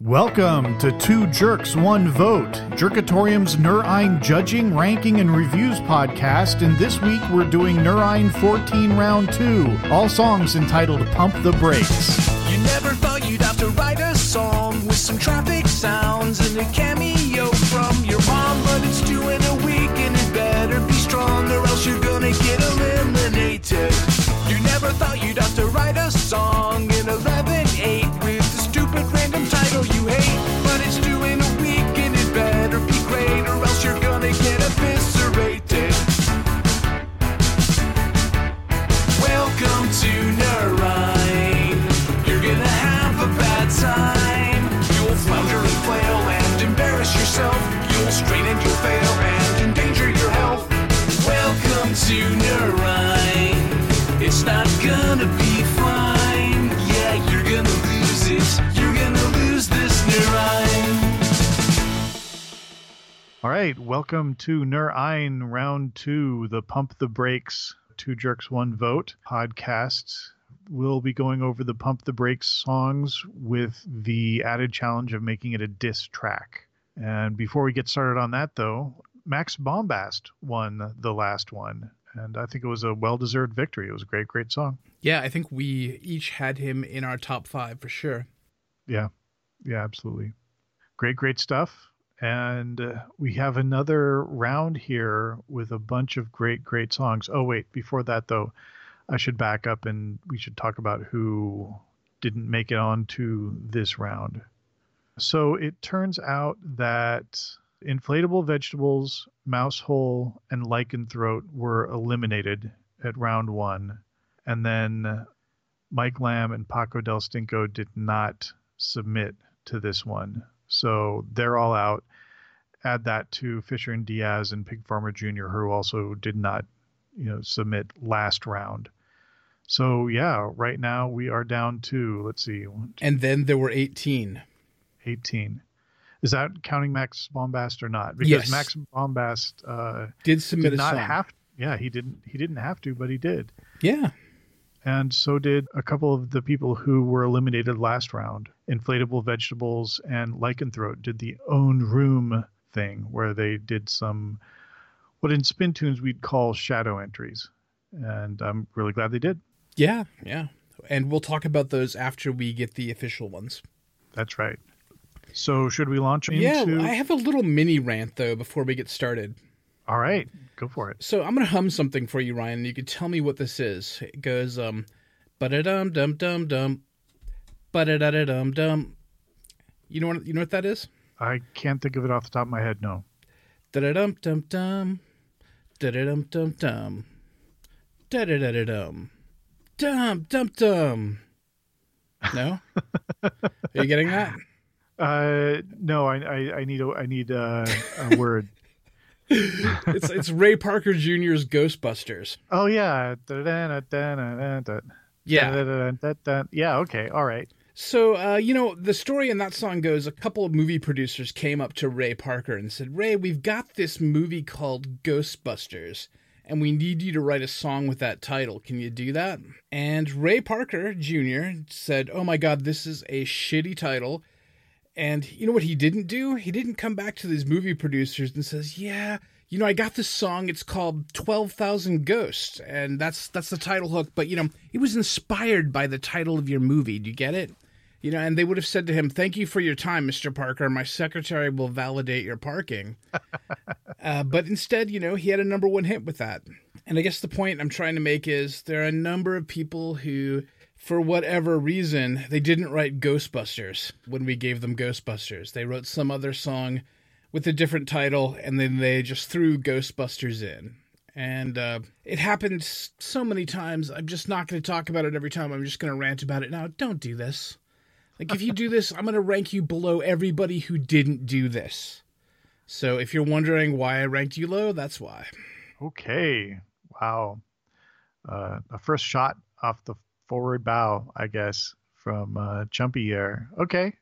Welcome to Two Jerks, One Vote, Jerkatorium's Nerein Judging, Ranking, and Reviews podcast. And this week we're doing Nerein 14 Round 2, all songs entitled Pump the Brakes. You never thought you'd have to write a song with some traffic sounds and a cameo from your mom, but it's due in a week and it better be strong or else you're gonna get eliminated. You never thought you'd have to write a song right, welcome to Nerein Round 2, the Pump the Brakes, Two Jerks, One Vote podcast. We'll be going over the Pump the Brakes songs with the added challenge of making it a diss track. And before we get started on that, though, Max Bombast won the last one. And I think it was a well deserved victory. It was a great, great song. Yeah, I think we each had him in our top five for sure. Yeah, yeah, absolutely. Great, great stuff. And uh, we have another round here with a bunch of great, great songs. Oh, wait, before that, though, I should back up and we should talk about who didn't make it on to this round. So it turns out that inflatable vegetables, mouse hole, and Lycanthrope were eliminated at round one. And then Mike Lamb and Paco Del Stinko did not submit to this one. So they're all out. Add that to Fisher and Diaz and Pig Farmer Jr., who also did not, you know, submit last round. So yeah, right now we are down to let's see, one, two, And then there were 18. 18. Is that counting Max Bombast or not? Because Yes. Max Bombast uh, Did submit did not song. have. Yeah, he didn't. He didn't have to, but he did. yeah. And so did a couple of the people who were eliminated last round. Inflatable Vegetables and Lycanthrope did the own room thing where they did some what in spin tunes we'd call shadow entries. And I'm really glad they did. Yeah. Yeah. And we'll talk about those after we get the official ones. That's right. So should we launch into Yeah. I have a little mini rant, though, before we get started. All right, go for it. So I'm going to hum something for you, Ryan. and You can tell me what this is. It goes, um, ba da dum dum dum dum, ba da da da dum dum. You know what? You know what that is? I can't think of it off the top of my head, no. Da da dum dum dum, da da dum dum dum, da da da da dum, dum dum dum. No, are you getting that? Uh no, I I, I need a I need a, a word. It's it's Ray Parker Jr.'s Ghostbusters. Oh yeah. Yeah. Yeah, okay. All right. So, uh, you know, the story in that song goes a couple of movie producers came up to Ray Parker and said, Ray, we've got this movie called Ghostbusters, and we need you to write a song with that title. Can you do that? And Ray Parker Jr. said, Oh my God, this is a shitty title. And you know what he didn't do? He didn't come back to these movie producers and says, "Yeah, you know, I got this song. It's called 12,000 Ghosts, and that's that's the title hook, but you know, it was inspired by the title of your movie. Do you get it?" You know, and they would have said to him, "Thank you for your time, Mr. Parker. My secretary will validate your parking." uh, but instead, you know, he had a number one hit with that. And I guess the point I'm trying to make is there are a number of people who, for whatever reason, they didn't write Ghostbusters when we gave them Ghostbusters. They wrote some other song with a different title, and then they just threw Ghostbusters in. And uh, it happened so many times. I'm just not going to talk about it every time. I'm just going to rant about it now. Don't do this. Like, if you do this, I'm going to rank you below everybody who didn't do this. So if you're wondering why I ranked you low, that's why. Okay. Wow. Uh, a first shot off the forward bow, I guess, from uh, Chumpy Air. Okay.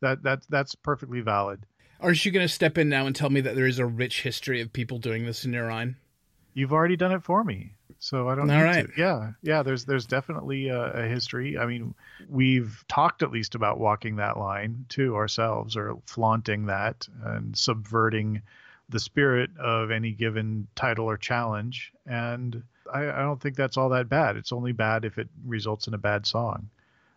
That that that's perfectly valid. Aren't you going to step in now and tell me that there is a rich history of people doing this in Iran? You've already done it for me. so I don't. All right. to. Yeah, yeah. There's there's definitely a, a history. I mean, we've talked at least about walking that line to ourselves, or flaunting that and subverting the spirit of any given title or challenge. And I, I don't think that's all that bad. It's only bad if it results in a bad song.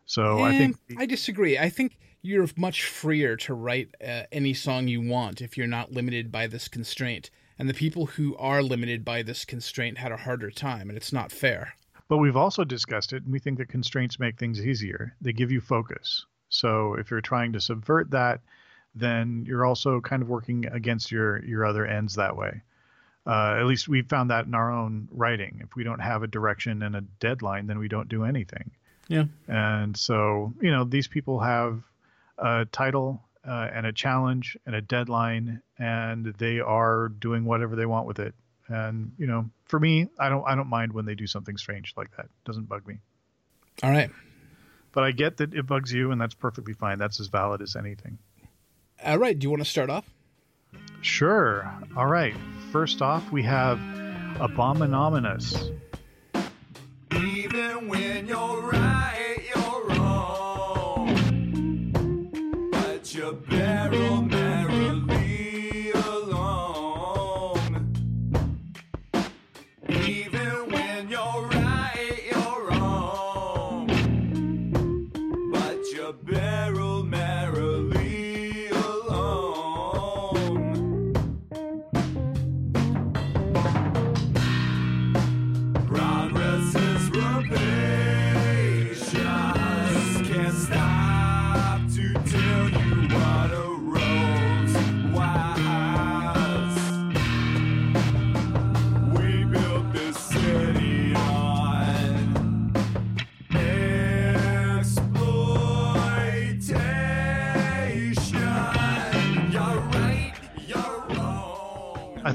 So I think I disagree. I think you're much freer to write uh, any song you want if you're not limited by this constraint. And the people who are limited by this constraint had a harder time, and it's not fair. But we've also discussed it, and we think that constraints make things easier. They give you focus. So if you're trying to subvert that, then you're also kind of working against your your other ends that way. Uh, at least we found that in our own writing. If we don't have a direction and a deadline, then we don't do anything. Yeah. And so, you know, these people have a title uh, and a challenge and a deadline, and they are doing whatever they want with it. And you know, for me, I don't I don't mind when they do something strange like that. It doesn't bug me. All right. But I get that it bugs you, and that's perfectly fine. That's as valid as anything. All right. Do you want to start off? Sure. All right. First off, we have Abominous.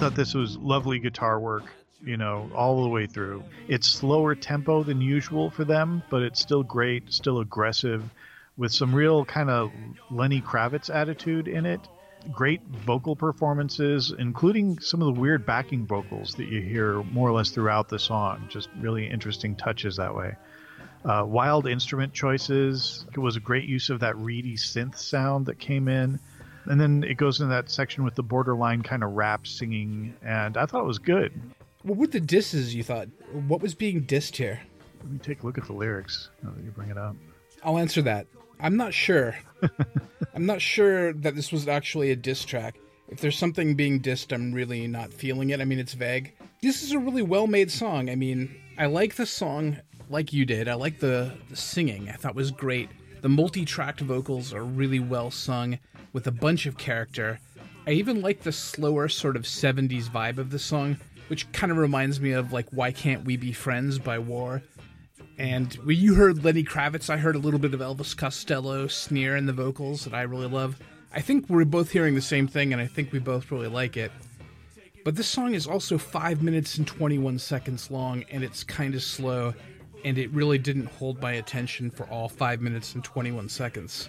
Thought this was lovely guitar work, you know, all the way through. It's slower tempo than usual for them, but it's still great, still aggressive, with some real kind of Lenny Kravitz attitude in it. Great vocal performances, including some of the weird backing vocals that you hear more or less throughout the song. Just really interesting touches that way. Uh, wild instrument choices. It was a great use of that reedy synth sound that came in. And then it goes into that section with the borderline kind of rap singing, and I thought it was good. What were the disses you thought? What was being dissed here? Let me take a look at the lyrics now that you bring it up. I'll answer that. I'm not sure. I'm not sure that this was actually a diss track. If there's something being dissed, I'm really not feeling it. I mean, it's vague. This is a really well made song. I mean, I like the song like you did. I like the, the singing, I thought was great. The multi tracked vocals are really well sung with a bunch of character. I even like the slower, sort of 70s vibe of the song, which kind of reminds me of like Why Can't We Be Friends by War. And when you heard Lenny Kravitz, I heard a little bit of Elvis Costello sneer in the vocals that I really love. I think we're both hearing the same thing, and I think we both really like it. But this song is also 5 minutes and 21 seconds long, and it's kind of slow, and it really didn't hold my attention for all 5 minutes and 21 seconds.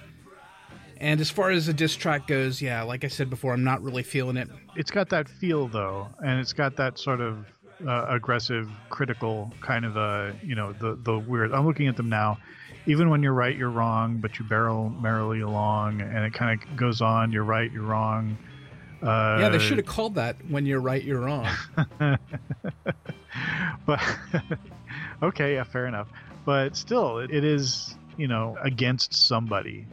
And as far as the diss track goes, yeah, like I said before, I'm not really feeling it. It's got that feel though, and it's got that sort of uh, aggressive, critical kind of a you know the the weird. I'm looking at them now. Even when you're right, you're wrong, but you barrel merrily along, and it kind of goes on. You're right, you're wrong. Uh, Yeah, they should have called that when you're right, you're wrong. but okay, yeah, fair enough. But still, it, it is you know against somebody.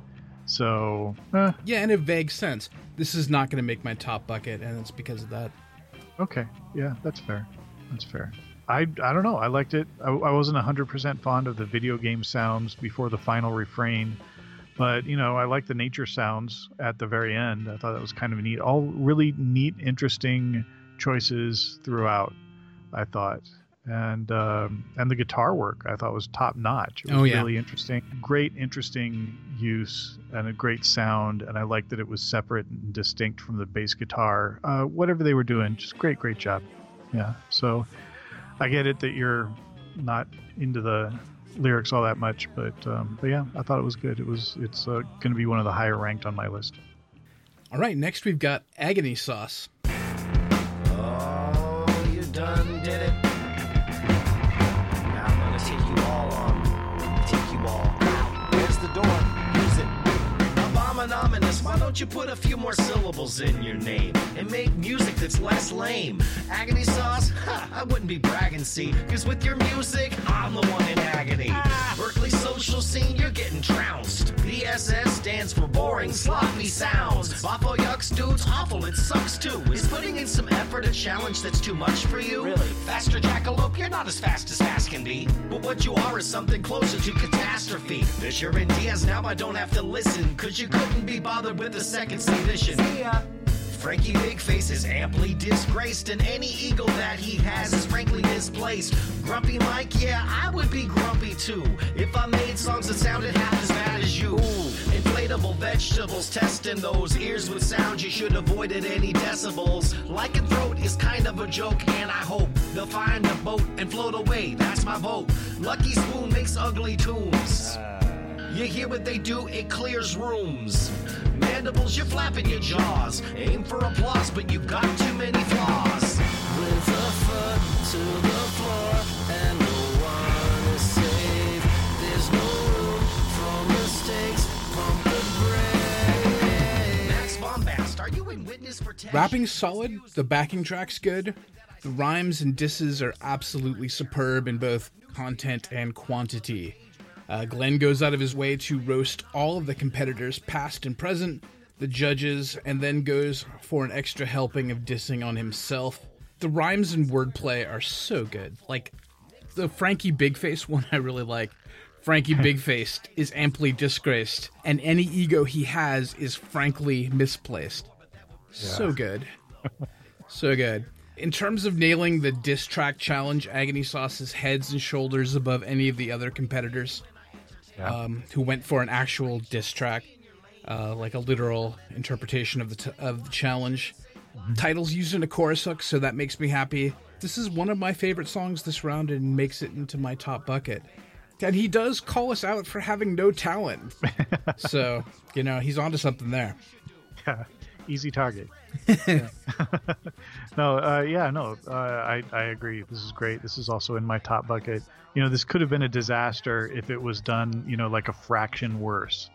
So eh, Yeah, in a vague sense. This is not going to make my top bucket, and it's because of that. okay, yeah, that's fair. That's fair. I, I don't know. I liked it. I, I wasn't 100% fond of the video game sounds before the final refrain, but you know, I like the nature sounds at the very end. I thought that was kind of neat. All really neat, interesting choices throughout. I thought, and um, and the guitar work I thought was top notch. It was Oh, yeah. really interesting. Great, interesting use and a great sound. And I liked that it was separate and distinct from the bass guitar. Uh, whatever they were doing, just great, great job. Yeah. So I get it that you're not into the lyrics all that much, but um, but yeah, I thought it was good. It was it's uh, going to be one of the higher ranked on my list. All right, next we've got Agony Sauce. Oh, you done did it. Take you all on, take you all out. There's the door. Ominous. Why don't you put a few more syllables in your name and make music that's less lame? Agony sauce? Ha, I wouldn't be bragging, see, cause with your music, I'm the one in agony. Ah. Berkeley social scene, you're getting trounced. BSS stands for boring, sloppy sounds. Waffle yucks, dudes, awful, it sucks too. Is putting in some effort a challenge that's too much for you? Really? Faster jackalope, you're not as fast as fast can be. But what you are is something closer to catastrophe. Fisher and Diaz, now I don't have to listen, cause you couldn't be bothered with the second edition. Frankie Bigface is amply disgraced, and any ego that he has is frankly misplaced. Grumpy Mike, yeah, I would be grumpy too if I made songs that sounded half as bad as you. Inflatable vegetables, testing those ears with sound you should avoid at any decibels. Lycanthrope is kind of a joke, and I hope they'll find a boat and float away. That's my vote. Lucky Spoon makes ugly tunes. Uh. You hear what they do, it clears rooms. Mandibles, you're flapping your jaws. Aim for applause, but you've got too many flaws. With a foot to the floor, and no one is safe. There's no room for mistakes. Pump the brake. Max Bombast, are you in witness protection? Rapping's solid, the backing track's good, the rhymes and disses are absolutely superb in both content and quantity. Uh, Glenn goes out of his way to roast all of the competitors, past and present, the judges, and then goes for an extra helping of dissing on himself. The rhymes and wordplay are so good. Like the Frankie Bigface one, I really like. Frankie Bigfaced is amply disgraced, and any ego he has is frankly misplaced. So good. so good. In terms of nailing the diss track challenge, Agony Sauce is heads and shoulders above any of the other competitors um, who went for an actual diss track, uh, like a literal interpretation of the t- of the challenge. Titles used in a chorus hook, so that makes me happy. This is one of my favorite songs this round and makes it into my top bucket. And he does call us out for having no talent. so, you know, he's onto something there. Yeah, easy target. Yeah. no, uh, yeah, no, uh, I I agree. This is great. This is also in my top bucket. You know, this could have been a disaster if it was done, you know, like a fraction worse,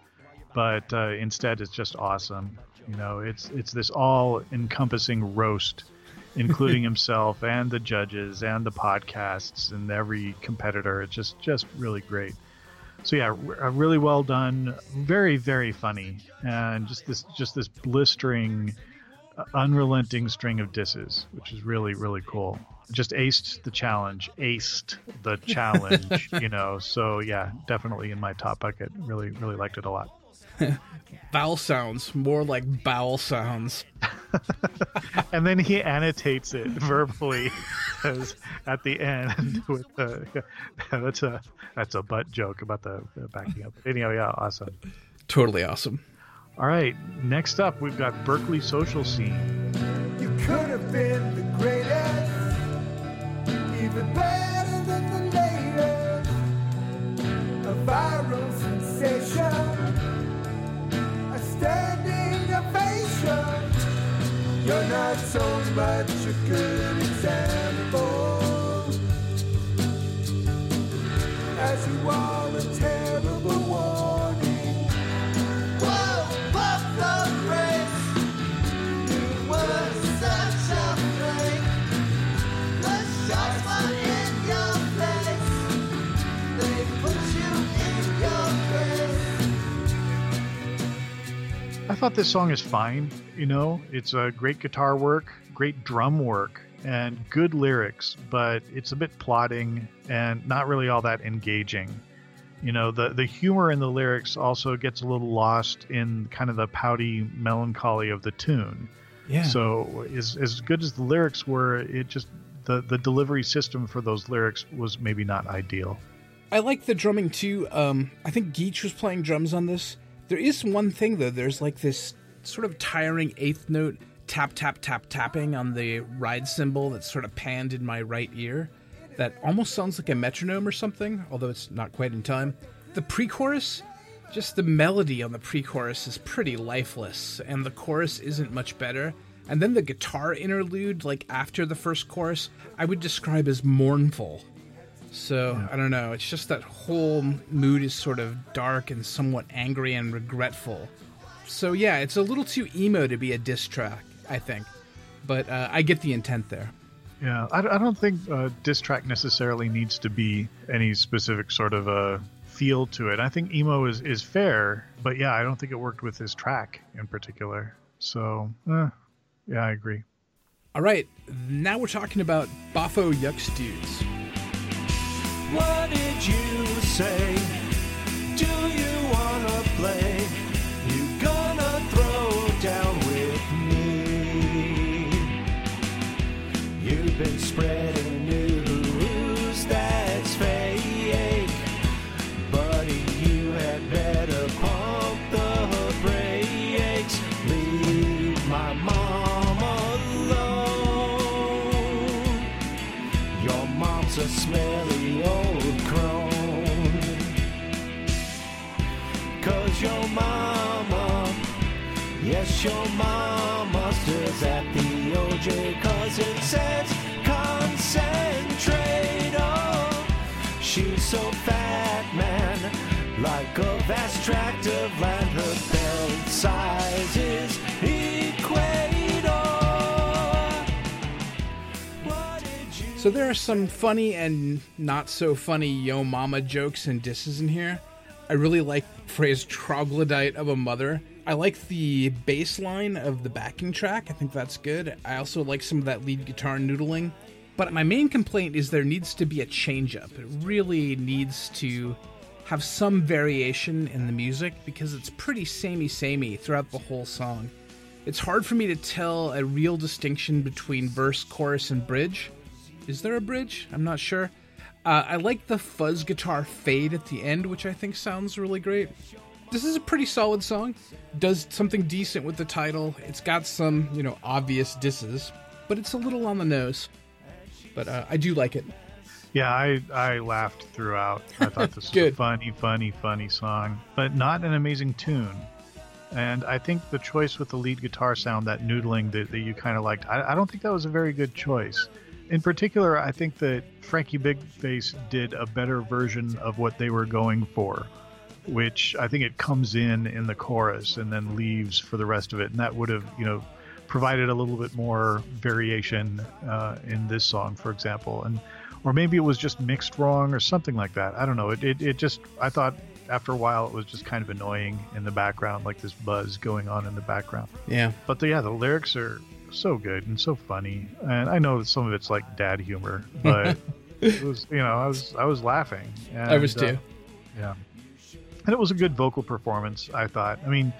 but uh, instead it's just awesome. You know, it's it's this all-encompassing roast, including himself and the judges and the podcasts and every competitor. It's just just really great so yeah, uh, really well done. Very very funny, and just this just this blistering, uh, unrelenting string of disses, which is really really cool. Just aced the challenge, aced the challenge, you know. So yeah, definitely in my top bucket. Really really liked it a lot. Vowel sounds, more like bowel sounds. and then he annotates it verbally as at the end with the that's a that's a butt joke about the, the backing up. Anyhow, yeah, awesome. Totally awesome. All right, next up we've got Berkeley Social Scene. You could have been the greatest, even better You're not so thought this song is fine. You know, it's a great guitar work, great drum work, and good lyrics, but it's a bit plotting and not really all that engaging. You know, the the humor in the lyrics also gets a little lost in kind of the pouty melancholy of the tune. Yeah. So as as good as the lyrics were, it just the the delivery system for those lyrics was maybe not ideal. I like the drumming too. Um, I think Geach was playing drums on this. There is one thing though. There's like this sort of tiring eighth note tap tap tap tapping on the ride cymbal that's sort of panned in my right ear. That almost sounds like a metronome or something, although it's not quite in time. The pre-chorus, just the melody on the pre-chorus is pretty lifeless, and the chorus isn't much better. And then the guitar interlude, like after the first chorus, I would describe as mournful. So Yeah. I don't know. It's just that whole mood is sort of dark and somewhat angry and regretful. So yeah, it's a little too emo to be a diss track, I think. But uh, I get the intent there. Yeah, I, I don't think uh, diss track necessarily needs to be any specific sort of a feel to it. I think emo is, is fair, but yeah, I don't think it worked with this track in particular. So, eh, yeah, I agree. All right, now we're talking about Bafo Yucks Dudes. What did you say? Do you wanna play? You gonna throw down with me? You've been spreading your mama stirs at the OJ says concentrate. Oh, she's so fat, man, like a vast tract of land. Her belt size is So there are some funny and not so funny yo mama jokes and disses in here. I really like the phrase troglodyte of a mother. I like the bass line of the backing track. I think that's good. I also like some of that lead guitar noodling. But my main complaint is there needs to be a change up. It really needs to have some variation in the music because it's pretty samey samey throughout the whole song. It's hard for me to tell a real distinction between verse, chorus, and bridge. Is there a bridge? I'm not sure. Uh, I like the fuzz guitar fade at the end, which I think sounds really great. This is a pretty solid song. Does something decent with the title. It's got some, you know, obvious disses, but it's a little on the nose. But uh, I do like it. Yeah, I, I laughed throughout. I thought this was a funny, funny, funny song, but not an amazing tune. And I think the choice with the lead guitar sound, that noodling that, that you kind of liked, I, I don't think that was a very good choice. In particular, I think that Frankie Big Face did a better version of what they were going for, which I think it comes in in the chorus and then leaves for the rest of it. And that would have, you know, provided a little bit more variation uh, in this song, for example. And or maybe it was just mixed wrong or something like that. I don't know. It, it, it just, I thought after a while it was just kind of annoying in the background, like this buzz going on in the background. Yeah. But the, yeah, the lyrics are so good and so funny. And I know that some of it's like dad humor, but it was, you know, I was, I was laughing. And, I was uh, too. yeah. And it was a good vocal performance, I thought. I mean,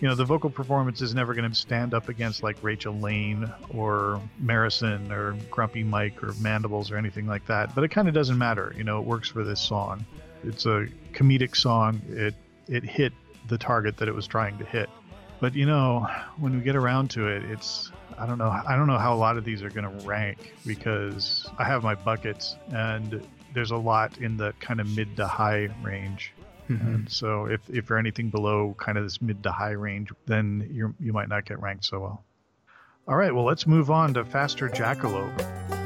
you know, the vocal performance is never going to stand up against like Rachel Lane or Marison or Grumpy Mike or Mandibles or anything like that. But it kind of doesn't matter. You know, it works for this song. It's a comedic song. It it hit the target that it was trying to hit. But you know, when we get around to it, it's I don't know. I don't know how a lot of these are going to rank because I have my buckets and there's a lot in the kind of mid to high range. Mm-hmm. And so if, if you're anything below kind of this mid to high range, then you you might not get ranked so well. All right, well let's move on to Faster Jackalope.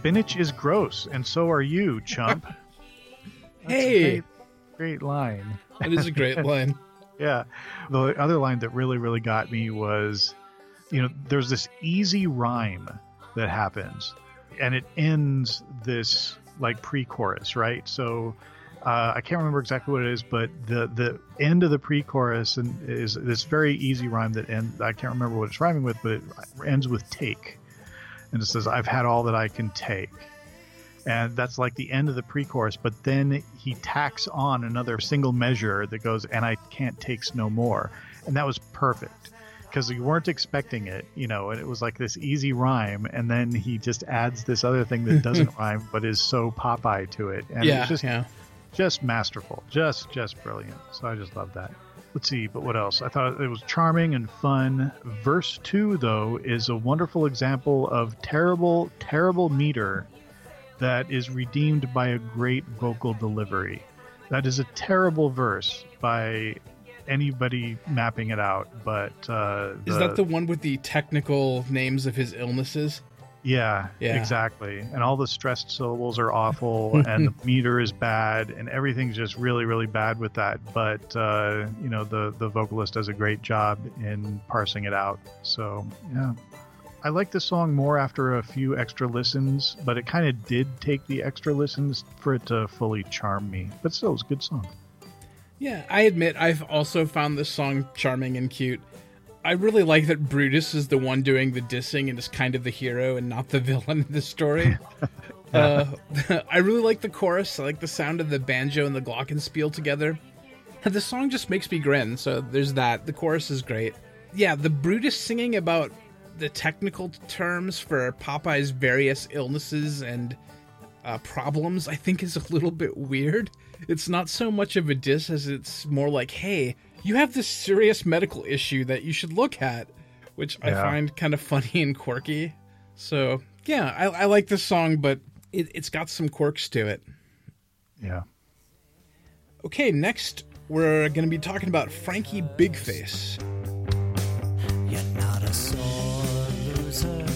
Spinach is gross, and so are you, chump. That's a Hey. great- great line. It is a great line. Yeah. The other line that really, really got me was, you know, there's this easy rhyme that happens, and it ends this like pre-chorus, right? So uh, I can't remember exactly what it is, but the the end of the pre-chorus and is this very easy rhyme that end. I can't remember what it's rhyming with, but it ends with take, and it says, "I've had all that I can take." and that's like the end of the pre-chorus but then he tacks on another single measure that goes and i can't takes no more and that was perfect because you weren't expecting it you know and it was like this easy rhyme and then he just adds this other thing that doesn't rhyme but is so popeye to it and yeah, it's just yeah. just masterful just just brilliant so i just love that let's see but what else? I thought it was charming and fun. Verse 2 though is a wonderful example of terrible terrible meter that is redeemed by a great vocal delivery. That is a terrible verse by anybody mapping it out but uh Is that the one with the technical names of his illnesses? Yeah, Yeah. exactly. And all the stressed syllables are awful, and the meter is bad, and everything's just really, really bad with that. But uh, you know, the the vocalist does a great job in parsing it out. So yeah, I like the song more after a few extra listens, but it kind of did take the extra listens for it to fully charm me. But still, it's a good song. Yeah, I admit I've also found this song charming and cute. I really like that Brutus is the one doing the dissing and is kind of the hero and not the villain in the story. uh, I really like the chorus. I like the sound of the banjo and the glockenspiel together. The song just makes me grin, so there's that. The chorus is great. Yeah, the Brutus singing about the technical terms for Popeye's various illnesses and uh, problems, I think is a little bit weird. It's not so much of a diss as it's more like, hey, you have this serious medical issue that you should look at, which I find kind of funny and quirky. So, yeah, I, I like this song, but it, it's got some quirks to it. Yeah. Okay, next we're going to be talking about Frankie Bigface. You're not a sore loser.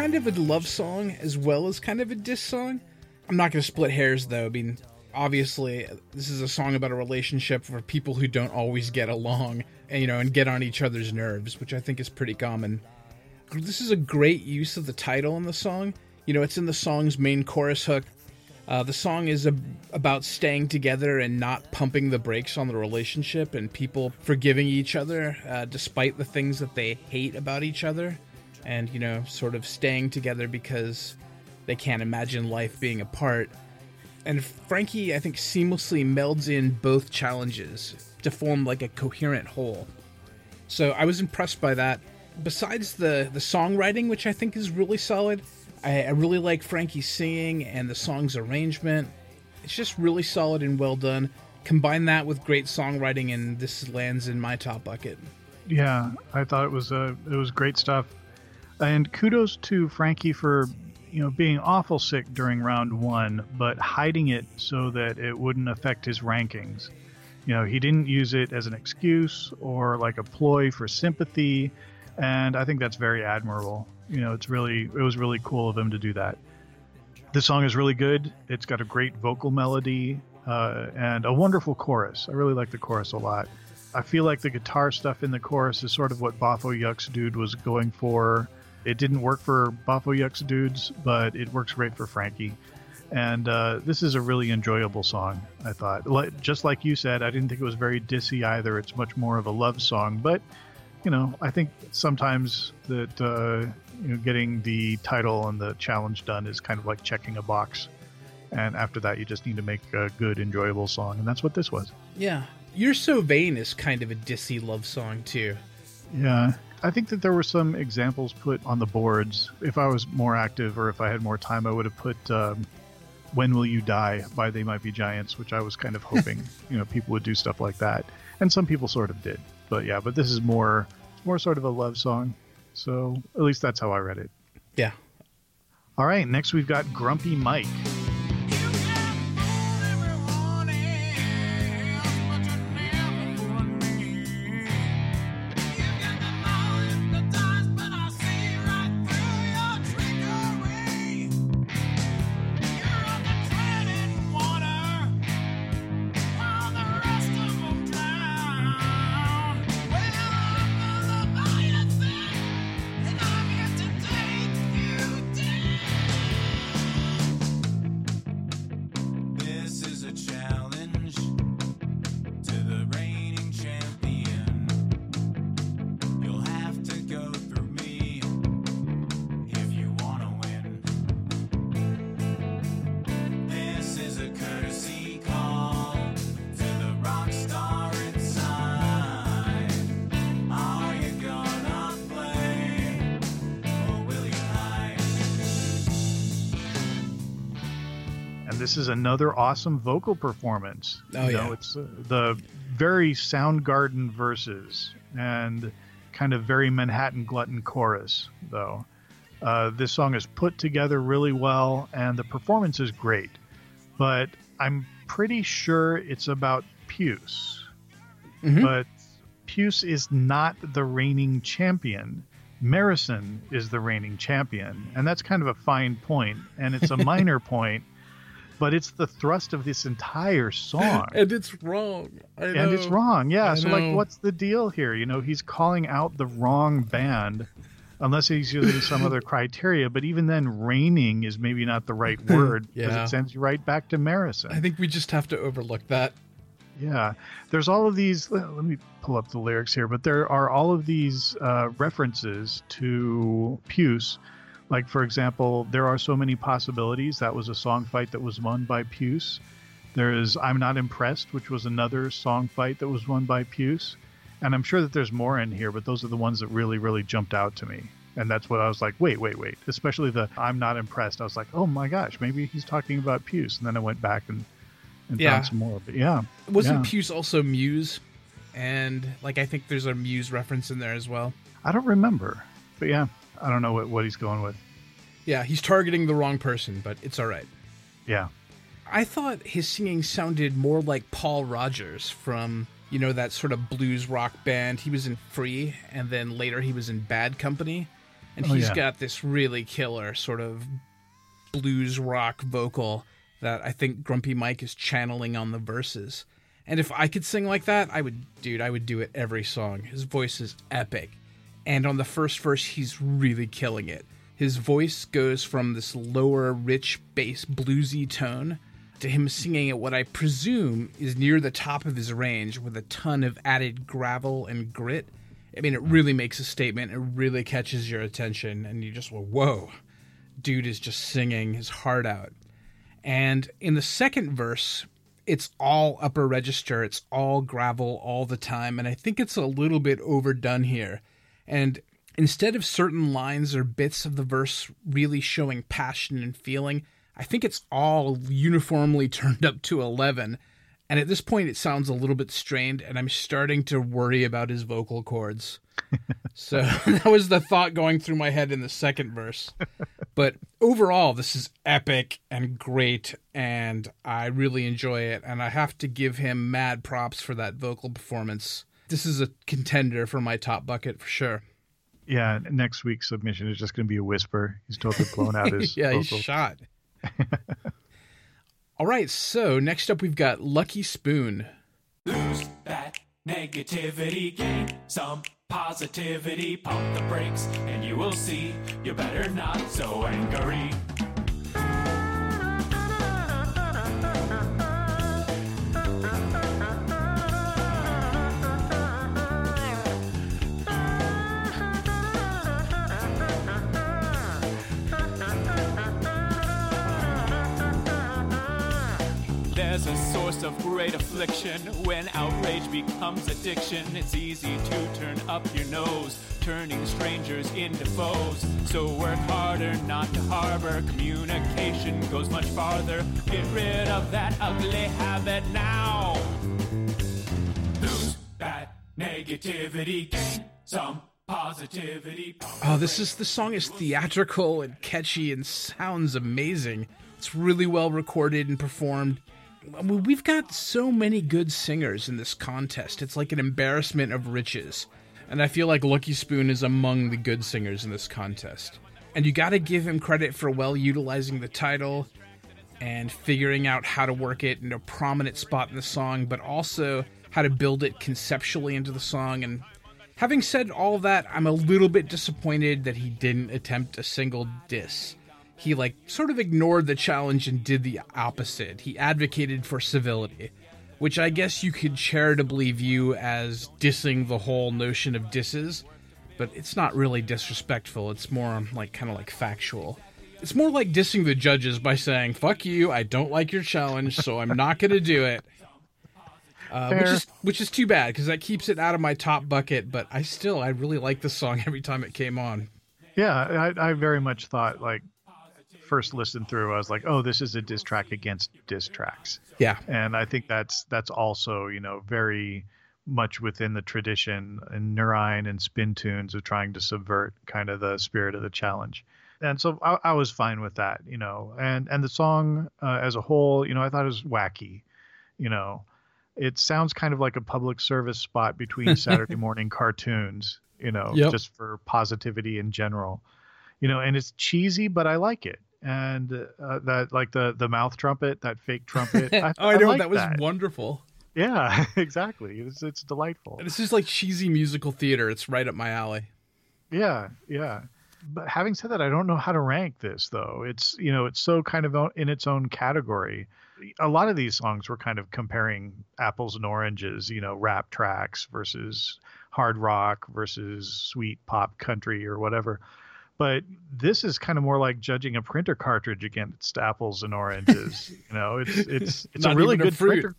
Kind of a love song as well as kind of a diss song. I'm not going to split hairs though. I mean, obviously, this is a song about a relationship for people who don't always get along and, you know, and get on each other's nerves, which I think is pretty common. This is a great use of the title in the song. You know, it's in the song's main chorus hook. Uh, the song is a, about staying together and not pumping the brakes on the relationship and people forgiving each other uh, despite the things that they hate about each other and you know sort of staying together because they can't imagine life being apart. And frankie i think seamlessly melds in both challenges to form like a coherent whole. So i was impressed by that. Besides the the songwriting which i think is really solid i, I really like frankie's singing and the song's arrangement. It's just really solid and well done. Combine that with great songwriting and this lands in my top bucket. Yeah, I thought it was uh, it was great stuff, and kudos to Frankie for you know being awful sick during round one, but hiding it so that it wouldn't affect his rankings. You know, he didn't use it as an excuse or like a ploy for sympathy, and I think that's very admirable. You know, it's really it was really cool of him to do that. This song is really good. It's got a great vocal melody uh, and a wonderful chorus. I really like the chorus a lot. I feel like the guitar stuff in the chorus is sort of what Bafo Yuck's dude was going for. It didn't work for Bafo Yuck's dudes, but it works great for Frankie. And uh, this is a really enjoyable song, I thought. Like, just like you said, I didn't think it was very dissy either. It's much more of a love song. But, you know, I think sometimes that uh, you know, getting the title and the challenge done is kind of like checking a box. And after that, you just need to make a good, enjoyable song. And that's what this was. Yeah. You're So Vain is kind of a dissy love song, too. Yeah. I think that there were some examples put on the boards. If I was more active or if I had more time, I would have put um, "When Will You Die" by They Might Be Giants, which I was kind of hoping you know people would do stuff like that, and some people sort of did. But yeah, but this is more more sort of a love song, so at least that's how I read it. Yeah. All right, next we've got Grumpy Mike. Another awesome vocal performance. Oh, you yeah. know, it's uh, the very Soundgarden verses and kind of very Manhattan Glutton chorus, though. Uh, this song is put together really well, and the performance is great. But I'm pretty sure it's about Puce. Mhm. But Puce is not the reigning champion. Marison is the reigning champion, and that's kind of a fine point, and it's a minor point, but it's the thrust of this entire song. And it's wrong. I and it's wrong. Yeah. I so know. like what's the deal here? You know, he's calling out the wrong band unless he's using some other criteria, but even then reigning is maybe not the right word because Yeah. it sends you right back to Marison. I think we just have to overlook that. Yeah, there's all of these. Let let me pull up the lyrics here, but there are all of these uh, references to Puce. Like, for example, there are so many possibilities. That was a song fight that was won by Puce. There's I'm Not Impressed, which was another song fight that was won by Puce. And I'm sure that there's more in here, but those are the ones that really, really jumped out to me. And that's what I was like, wait, wait, wait. Especially the I'm Not Impressed. I was like, oh my gosh, maybe he's talking about Puce. And then I went back and, and Yeah. found some more. But yeah. Wasn't yeah. Puce also Muse? And like I think there's a Muse reference in there as well. I don't remember, but yeah, I don't know what, what he's going with. Yeah, he's targeting the wrong person, but it's all right. Yeah, I thought his singing sounded more like Paul Rodgers from, you know, that sort of blues rock band. He was in Free, and then later he was in Bad Company. And Oh, he's yeah. got this really killer sort of blues rock vocal that I think Grumpy Mike is channeling on the verses. And if I could sing like that, I would, dude, I would do it every song. His voice is epic. And on the first verse, he's really killing it. His voice goes from this lower, rich bass, bluesy tone to him singing at what I presume is near the top of his range with a ton of added gravel and grit. I mean, it really makes a statement. It really catches your attention, and you just, go, whoa, dude is just singing his heart out. And in the second verse, it's all upper register, it's all gravel all the time, and I think it's a little bit overdone here. And instead of certain lines or bits of the verse really showing passion and feeling, I think it's all uniformly turned up to 11. And at this point, it sounds a little bit strained, and I'm starting to worry about his vocal cords. so that was the thought going through my head in the second verse. But overall, this is epic and great, and I really enjoy it. And I have to give him mad props for that vocal performance. This is a contender for my top bucket for sure. yeah. Next week's submission is just going to be a whisper. He's totally blown out his yeah, vocal. he's shot. All right, so next up we've got Lucky Spoon. Lose that negativity, gain some positivity, pump the brakes, and you will see you're better not so angry. Source of great affliction. When outrage becomes addiction, it's easy to turn up your nose, turning strangers into foes. So work harder not to harbor. Communication goes much farther. Get rid of that ugly habit now. Lose that negativity, gain some positivity. Oh, this is the song is theatrical and catchy and sounds amazing. It's really well recorded and performed. We've got so many good singers in this contest. It's like an embarrassment of riches. And I feel like Lucky Spoon is among the good singers in this contest. And you got to give him credit for well utilizing the title and figuring out how to work it in a prominent spot in the song, but also how to build it conceptually into the song. And having said all that, I'm a little bit disappointed that he didn't attempt a single diss. He like sort of ignored the challenge and did the opposite. He advocated for civility, which I guess you could charitably view as dissing the whole notion of disses, but it's not really disrespectful. It's more like kind of like factual. It's more like dissing the judges by saying, fuck you, I don't like your challenge, so I'm not going to do it. Uh, which is which is too bad because that keeps it out of my top bucket. But I still I really like this song every time it came on. Yeah, I, I very much thought like first listen through, I was like, oh, this is a diss track against diss tracks, Yeah, and I think that's that's also you know very much within the tradition in Nur Ein and SpinTunes of trying to subvert kind of the spirit of the challenge. And so I, I was fine with that, you know, and and the song uh, as a whole, you know, I thought it was wacky, you know, it sounds kind of like a public service spot between Saturday morning cartoons, you know, Yep. just for positivity in general, you know, and it's cheesy, but I like it. And uh, that, like the the mouth trumpet, that fake trumpet. I, oh, I know that was that. wonderful. Yeah, exactly. It's it's delightful. This is like cheesy musical theater. It's right up my alley. Yeah, yeah. But having said that, I don't know how to rank this though. It's you know it's so kind of in its own category. A lot of these songs were kind of comparing apples and oranges. You know, rap tracks versus hard rock versus sweet pop country or whatever. But this is kind of more like judging a printer cartridge against apples and oranges. you know, it's it's it's a really even a good fruit. printer.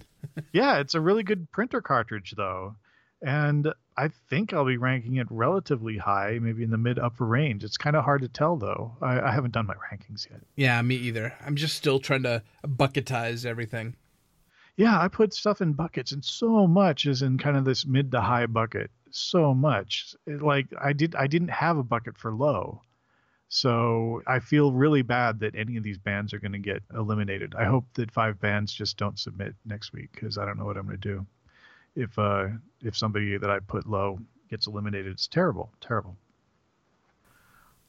yeah, it's a really good printer cartridge though and I think I'll be ranking it relatively high, maybe in the mid upper range. It's kind of hard to tell though. I, I haven't done my rankings yet. Yeah, me either. I'm just still trying to bucketize everything. Yeah, I put stuff in buckets, and so much is in kind of this mid to high bucket. So much, It- like I did, I didn't have a bucket for low, so I feel really bad that any of these bands are going to get eliminated. I hope that five bands just don't submit next week because I don't know what I'm going to do. If uh, if somebody that I put low gets eliminated, it's terrible, terrible.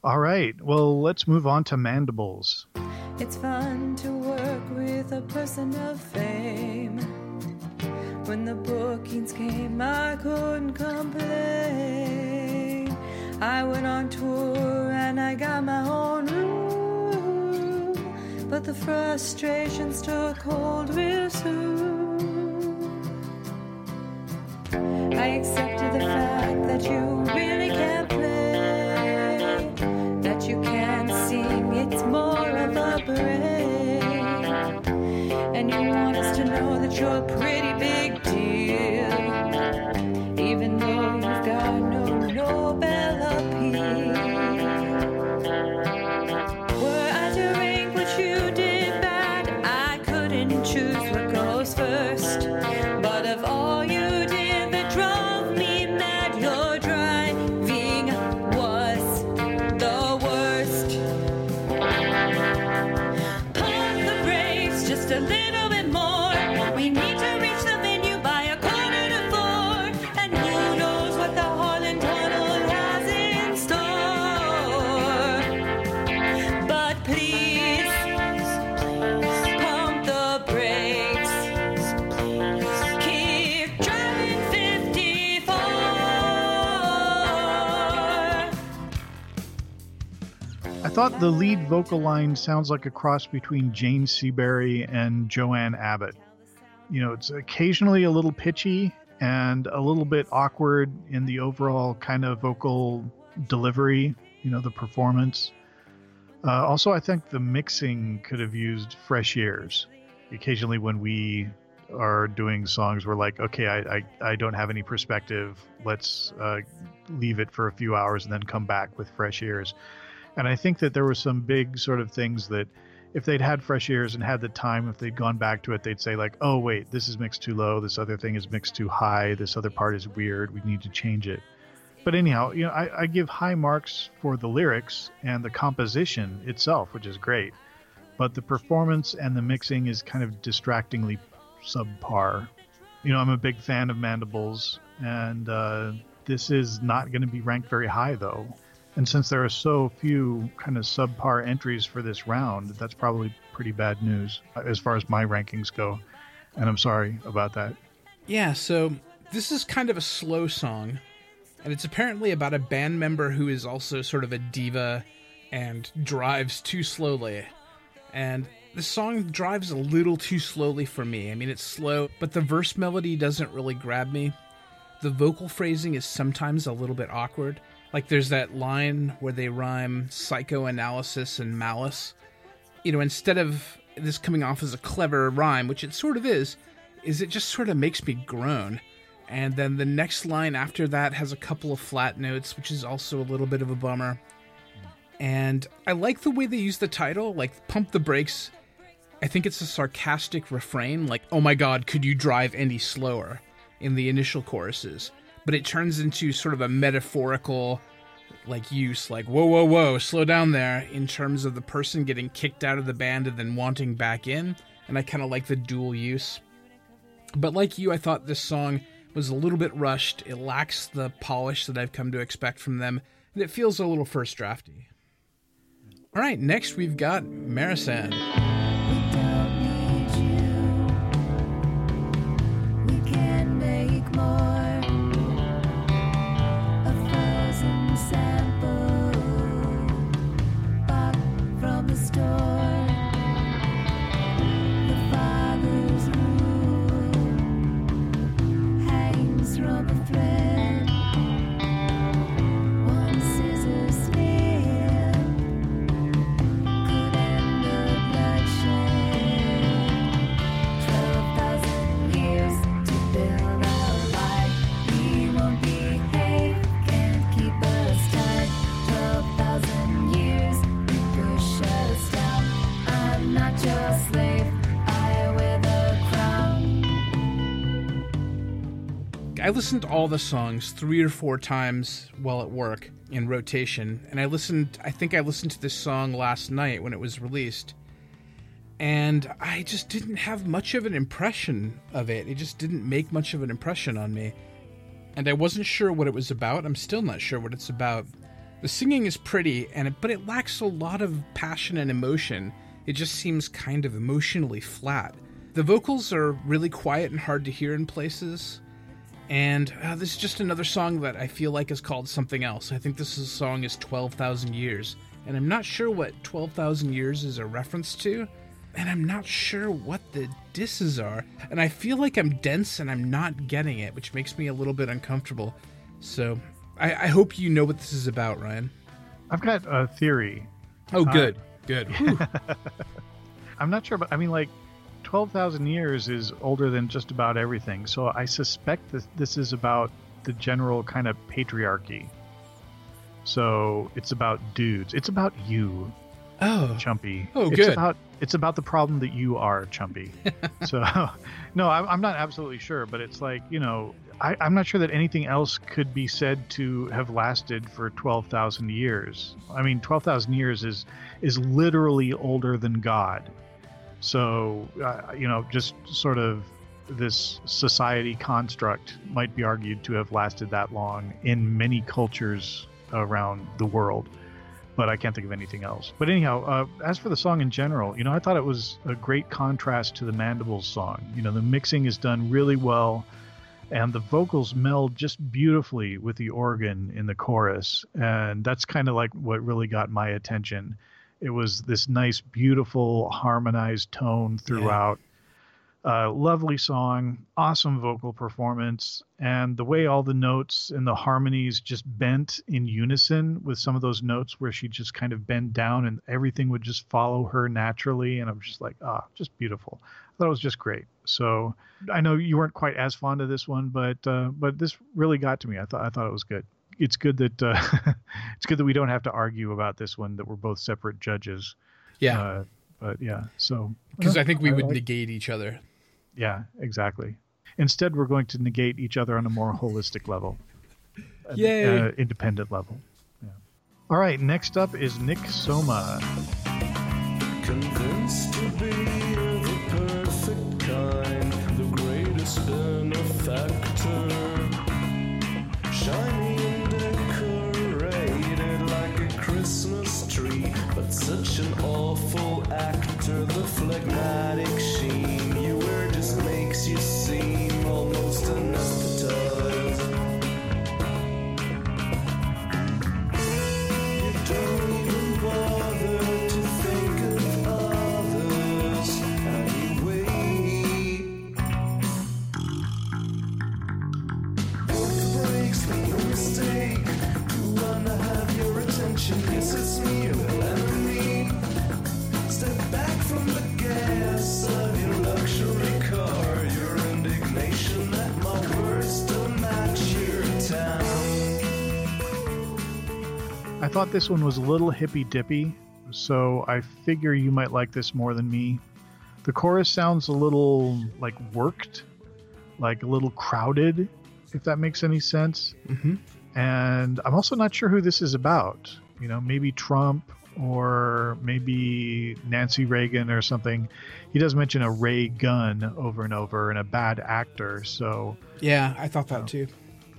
All right, well, let's move on to mandibles. It's fun to work with a person of fame. When the bookings came, I couldn't complain. I went on tour and I got my own room. But the frustrations took hold real soon. I accepted the fact that you really can't play, that you can't sing, it's more of a break. And you want us to know that you're a pretty big thought the lead vocal line sounds like a cross between Jane Seabury and Joanne Abbott. You know, it's occasionally a little pitchy and a little bit awkward in the overall kind of vocal delivery, you know, the performance. Uh, also, I think the mixing could have used fresh ears. occasionally when we are doing songs, we're like, okay, I, I, I don't have any perspective. Let's uh, leave it for a few hours and then come back with fresh ears. And I think that there were some big sort of things that if they'd had fresh ears and had the time, if they'd gone back to it, they'd say like, oh wait, this is mixed too low. This other thing is mixed too high. This other part is weird. We need to change it. But anyhow, you know, I, I give high marks for the lyrics and the composition itself, which is great. But the performance and the mixing is kind of distractingly subpar. You know, I'm a big fan of Mandibles, and uh, this is not going to be ranked very high, though. And since there are so few kind of subpar entries for this round, that's probably pretty bad news uh, as far as my rankings go. And I'm sorry about that. Yeah, so this is kind of a slow song, and it's apparently about a band member who is also sort of a diva and drives too slowly. And the song drives a little too slowly for me. I mean, it's slow, but the verse melody doesn't really grab me. The vocal phrasing is sometimes a little bit awkward. Like there's that line where they rhyme psychoanalysis and malice. You know, instead of this coming off as a clever rhyme, which it sort of is, is it just sort of makes me groan. And then the next line after that has a couple of flat notes, which is also a little bit of a bummer. And I like the way they use the title, like Pump the Brakes. I think it's a sarcastic refrain, like, oh my god, could you drive any slower in the initial choruses. But it turns into sort of a metaphorical like use, like, whoa, whoa, whoa, slow down there, in terms of the person getting kicked out of the band and then wanting back in. And I kind of like the dual use. But like you, I thought this song was a little bit rushed. It lacks the polish that I've come to expect from them, and it feels a little first drafty. All right, next we've got Marisan. I listened to all the songs three or four times while at work in rotation, and I listened. I think I listened to this song last night when it was released, and I just didn't have much of an impression of it. It just didn't make much of an impression on me, and I wasn't sure what it was about. I'm still not sure what it's about. The singing is pretty, and it, but it lacks a lot of passion and emotion. It just seems kind of emotionally flat. The vocals are really quiet and hard to hear in places. And uh, this is just another song that I feel like is called something else. I think this is, song is 12,000 Years. And I'm not sure what 12,000 Years is a reference to. And I'm not sure what the disses are. And I feel like I'm dense and I'm not getting it, which makes me a little bit uncomfortable. So I, I hope you know what this is about, Ryan. I've got a theory. Oh, good. Good. Whew. I'm not sure, but I mean, like, 12,000 years is older than just about everything. So I suspect that this is about the general kind of patriarchy. So it's about dudes. It's about you, oh. Chumpy. Oh, it's good. About, it's about the problem that you are, Chumpy. so, no, I'm, I'm not absolutely sure, but it's like, you know, I, I'm not sure that anything else could be said to have lasted for 12,000 years. I mean, 12,000 years is is literally older than God. So, uh, you know, just sort of this society construct might be argued to have lasted that long in many cultures around the world. But I can't think of anything else. But anyhow, uh, as for the song in general, you know, I thought it was a great contrast to the Mandibles song. You know, the mixing is done really well, and the vocals meld just beautifully with the organ in the chorus. And that's kind of like what really got my attention. It was this nice, beautiful, harmonized tone throughout. Uh, lovely song, awesome vocal performance, and the way all the notes and the harmonies just bent in unison with some of those notes where she just kind of bent down and everything would just follow her naturally. And I'm just like, ah, just beautiful. I thought it was just great. So I know you weren't quite as fond of this one, but uh, but this really got to me. I thought I thought it was good. It's good that uh, it's good that we don't have to argue about this one. That we're both separate judges. Yeah, Uh, but yeah, so because I think we I would like- negate each other. yeah, exactly. Instead, we're going to negate each other on a more holistic level, an- Yay. uh, independent level. Yeah. All right, next up is Nick Soma. Such an awful actor. The phlegmatic thought this one was a little hippy dippy, so I figure you might like this more than me. The chorus sounds a little like worked, like a little crowded, if that makes any sense. Mhm. And I'm also not sure who this is about. You know, maybe Trump or maybe Nancy Reagan or something. He does mention a Ray Gun over and over and a bad actor, so Yeah, I thought that too.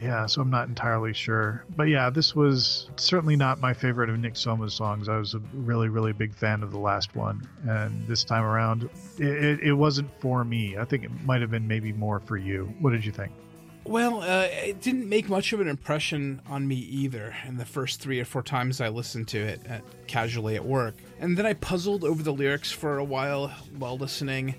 Yeah, so I'm not entirely sure. But yeah, this was certainly not my favorite of Nick Soma's songs. I was a really, really big fan of the last one. And this time around, it, it, wasn't for me. I think it might have been maybe more for you. What did you think? Well, uh, it didn't make much of an impression on me either in the first three or four times I listened to it at, casually at work. And then I puzzled over the lyrics for a while while listening.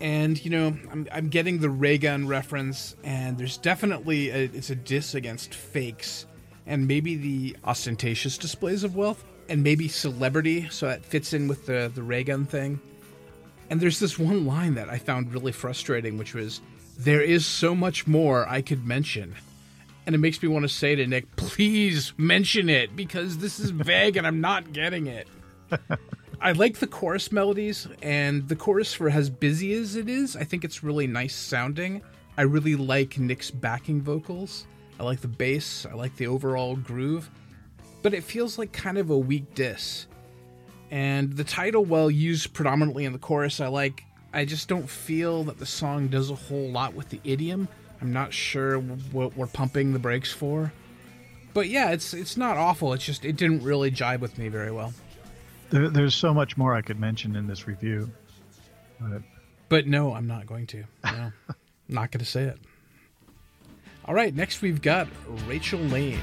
And, you know, I'm, I'm getting the ray gun reference, and there's definitely a, it's a diss against fakes and maybe the ostentatious displays of wealth and maybe celebrity, so that fits in with the, the ray gun thing. And there's this one line that I found really frustrating, which was, There is so much more I could mention. And it makes me want to say to Nick, please mention it because this is vague and I'm not getting it. I like the chorus melodies, and the chorus, for as busy as it is, I think it's really nice sounding. I really like Nick's backing vocals. I like the bass, I like the overall groove, but it feels like kind of a weak diss. And the title, while used predominantly in the chorus, I like. I just don't feel that the song does a whole lot with the idiom. I'm not sure what we're pumping the brakes for. But yeah, it's it's not awful. It's just it didn't really jibe with me very well. There, there's so much more I could mention in this review. But But no, I'm not going to. No, not going to say it. All right, next we've got Rachel Lane.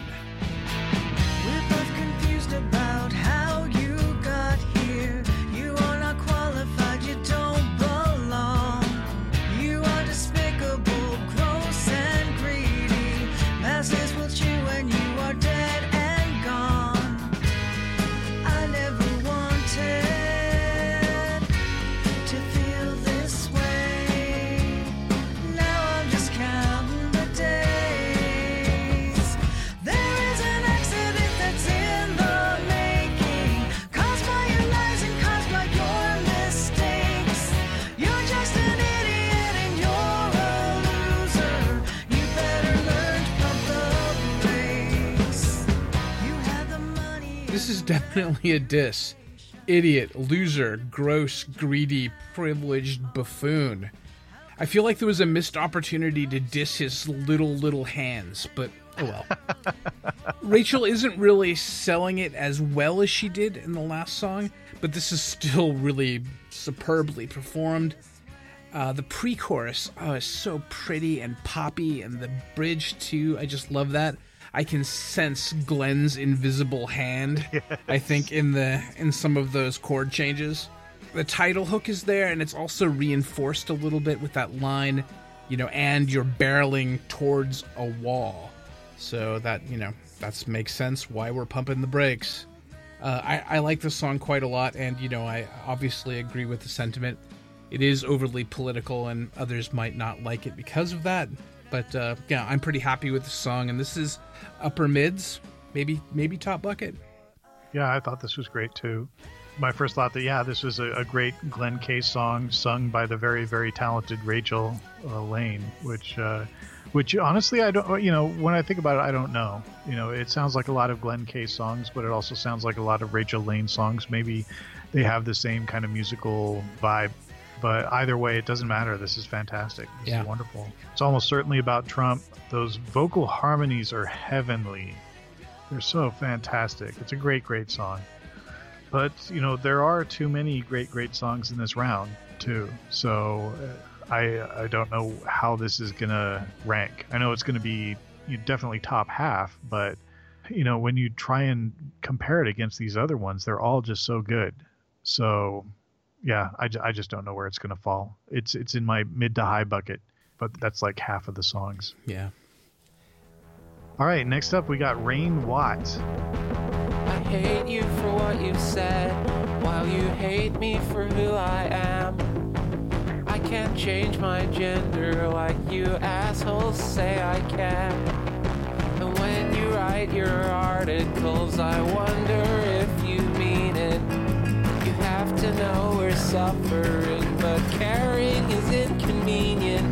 Definitely a diss. Idiot, loser, gross, greedy, privileged buffoon. I feel like there was a missed opportunity to diss his little, little hands, but oh well. Rachel isn't really selling it as well as she did in the last song, but this is still really superbly performed. Uh, the pre-chorus oh, is so pretty and poppy, and the bridge too. I just love that. I can sense Glenn's invisible hand. I think in the in some of those chord changes. the title hook is there, and it's also reinforced a little bit with that line, you know, and you're barreling towards a wall. So that, you know, that makes sense why we're pumping the brakes. Uh, I, I like this song quite a lot, and, you know, I obviously agree with the sentiment. It is overly political, and others might not like it because of that. But uh, yeah, I'm pretty happy with the song, and this is upper mids, maybe maybe top bucket. Yeah, I thought this was great too. My first thought that yeah, this was a, a great Glenn Case song sung by the very very talented Rachel uh, Lane, which uh, which honestly I don't you know when I think about it I don't know. You know, it sounds like a lot of Glenn Case songs, but it also sounds like a lot of Rachel Lane songs. Maybe they have the same kind of musical vibe. But either way, it doesn't matter. This is fantastic. This Yeah. is wonderful. It's almost certainly about Trump. Those vocal harmonies are heavenly. They're so fantastic. It's a great, great song. But, you know, there are too many great, great songs in this round, too. So uh, I, I don't know how this is going to rank. I know it's going to be you definitely top half, but, you know, when you try and compare it against these other ones, they're all just so good. So, yeah, I, I just don't know where it's going to fall. It's, it's in my mid to high bucket, but that's like half of the songs. Yeah. All right, next up we got Rain Watt. I hate you for what you said, while you hate me for who I am. I can't change my gender like you assholes say I can. And when you write your articles, I wonder if you mean it. You have to know we're suffering, but caring is inconvenient.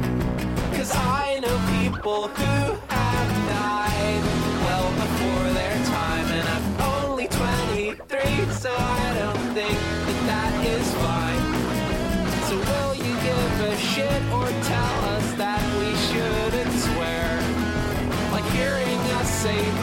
Cause I know people who have died well before their time, and I'm only 23, so I don't think that that is fine. So will you give a shit or tell us that we shouldn't swear? Like hearing us say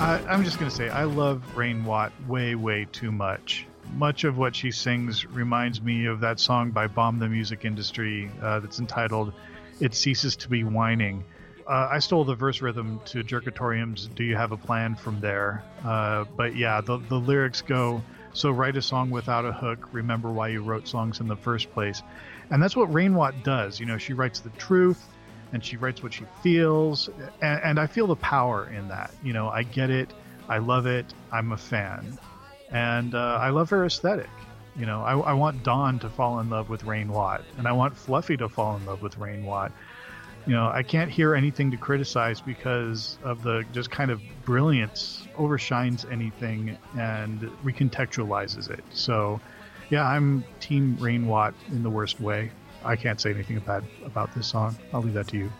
I, I'm just going to say, I love Rain Watt way, way too much. Much of what she sings reminds me of that song by Bomb the Music Industry uh, that's entitled It Ceases to Be Whining. Uh, I stole the verse rhythm to Jerkatorium's Do You Have a Plan from there. Uh, but yeah, the, the lyrics go So write a song without a hook, remember why you wrote songs in the first place. And that's what Rain Watt does. You know, she writes the truth and she writes what she feels and, and i feel the power in that. You know i get it. I love it. I'm a fan. And uh, i love her aesthetic. You know I, I want dawn to fall in love with rain watt and i want fluffy to fall in love with rain watt. You know i can't hear anything to criticize because of the just kind of brilliance overshines anything and recontextualizes it. So yeah i'm team rain watt in the worst way i can't say anything bad about this song i'll leave that to you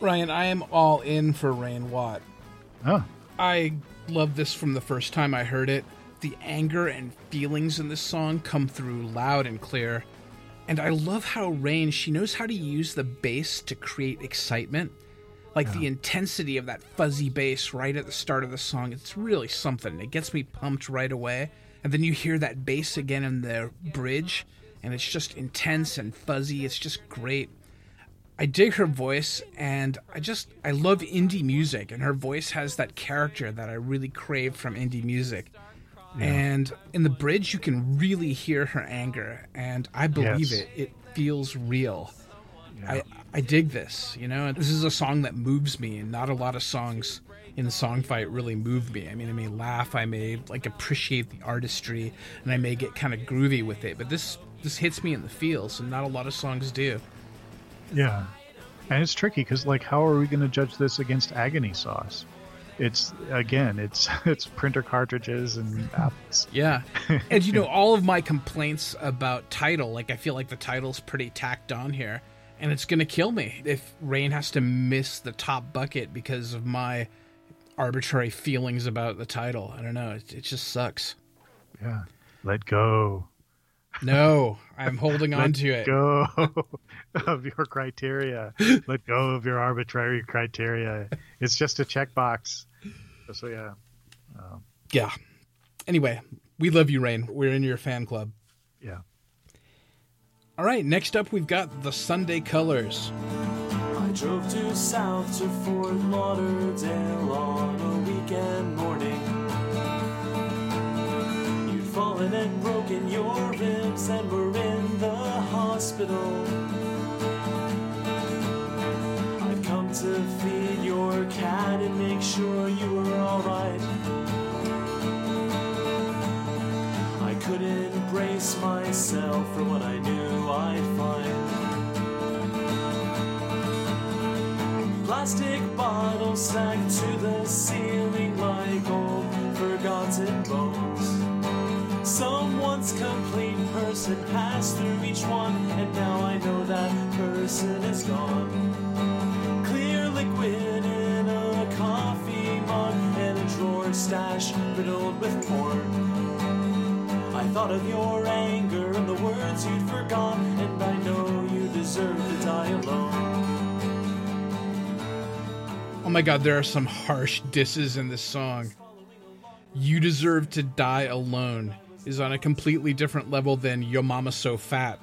Ryan, I am all in for Rain Watt. oh I love this from the first time I heard it. The anger and feelings in this song come through loud and clear. And I love how Rain, she knows how to use the bass to create excitement. Like the intensity of that fuzzy bass right at the start of the song, it's really something. It gets me pumped right away. And then you hear that bass again in the bridge, and it's just intense and fuzzy. It's just great. I dig her voice and I just I love indie music and her voice has that character that I really crave from indie music. And in the bridge you can really hear her anger and I believe Yes. it. It feels real. I I dig this, you know. This is a song that moves me and not a lot of songs in the song fight really move me. I mean, I may laugh, I may like appreciate the artistry and I may get kind of groovy with it, but this this hits me in the feels and not a lot of songs do. Yeah, and it's tricky because like, how are we going to judge this against Agony Sauce? It's again, it's it's printer cartridges and apples. Yeah. and you know, all of my complaints about title, like I feel like the title's pretty tacked on here. And it's gonna kill me if Rain has to miss the top bucket because of my arbitrary feelings about the title. I don't know. It, it just sucks. Yeah, let go, No, I'm holding on to it. go of your criteria. let go of your arbitrary criteria. It's just a checkbox. So yeah, um, Yeah. Anyway, we love you, Rain. We're in your fan club. yeah. All right, next up we've got the Sunday Colors. I drove due south to Fort Lauderdale on fallen and broken your ribs and were in the hospital. I've come to feed your cat and make sure you were alright. I couldn't brace myself for what I knew I'd find. Plastic bottles stacked to the ceiling like old forgotten bones. Some once complete person passed through each one, and now I know that person is gone. Clear liquid in a coffee mug and a drawer stash riddled with porn. I thought of your anger and the words you'd forgot, and I know you deserve to die alone. Oh my god, there are some harsh disses in this song. You Deserve to Die Alone is on a completely different level than Yo Mama So Fat.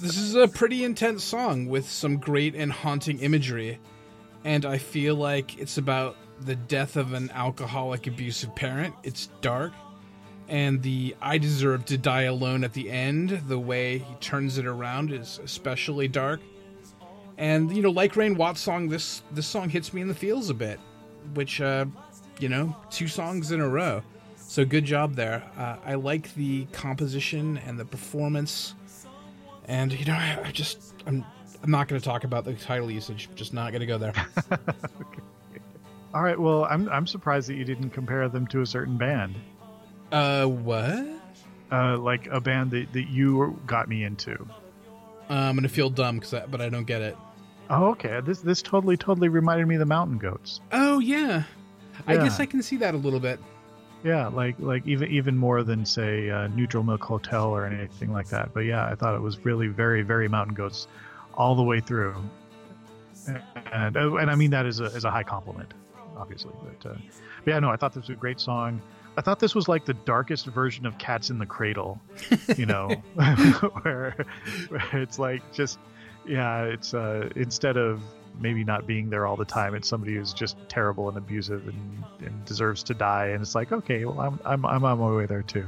this is a pretty intense song with some great and haunting imagery, and I feel like it's about the death of an alcoholic, abusive parent. It's dark, and the I Deserve to Die Alone at the end, the way he turns it around, is especially dark. And you know, like Rain Watts' song, this this song hits me in the feels a bit, which uh, you know, two songs in a row. So good job there. Uh, I like the composition and the performance, and you know, I, I just I'm I'm not going to talk about the title usage. Just not going to go there. All right. Well, I'm I'm surprised that you didn't compare them to a certain band, uh, what? uh, like a band that, that you got me into. Uh, I'm going to feel dumb because, I, but I don't get it. Oh, okay. This this totally totally reminded me of the Mountain Goats. Oh yeah, I guess I can see that a little bit. Yeah, like like even even more than say uh, Neutral Milk Hotel or anything like that. But yeah, I thought it was really very very Mountain Goats all the way through, and uh, and I mean that as a as a high compliment, obviously. But, uh, but yeah, no, I thought this was a great song. I thought this was like the darkest version of Cats in the Cradle, you know, where, where it's like just yeah, it's uh, instead of maybe not being there all the time, it's somebody who's just terrible and abusive and, and deserves to die, and it's like okay, well I'm I'm I'm on my way there too,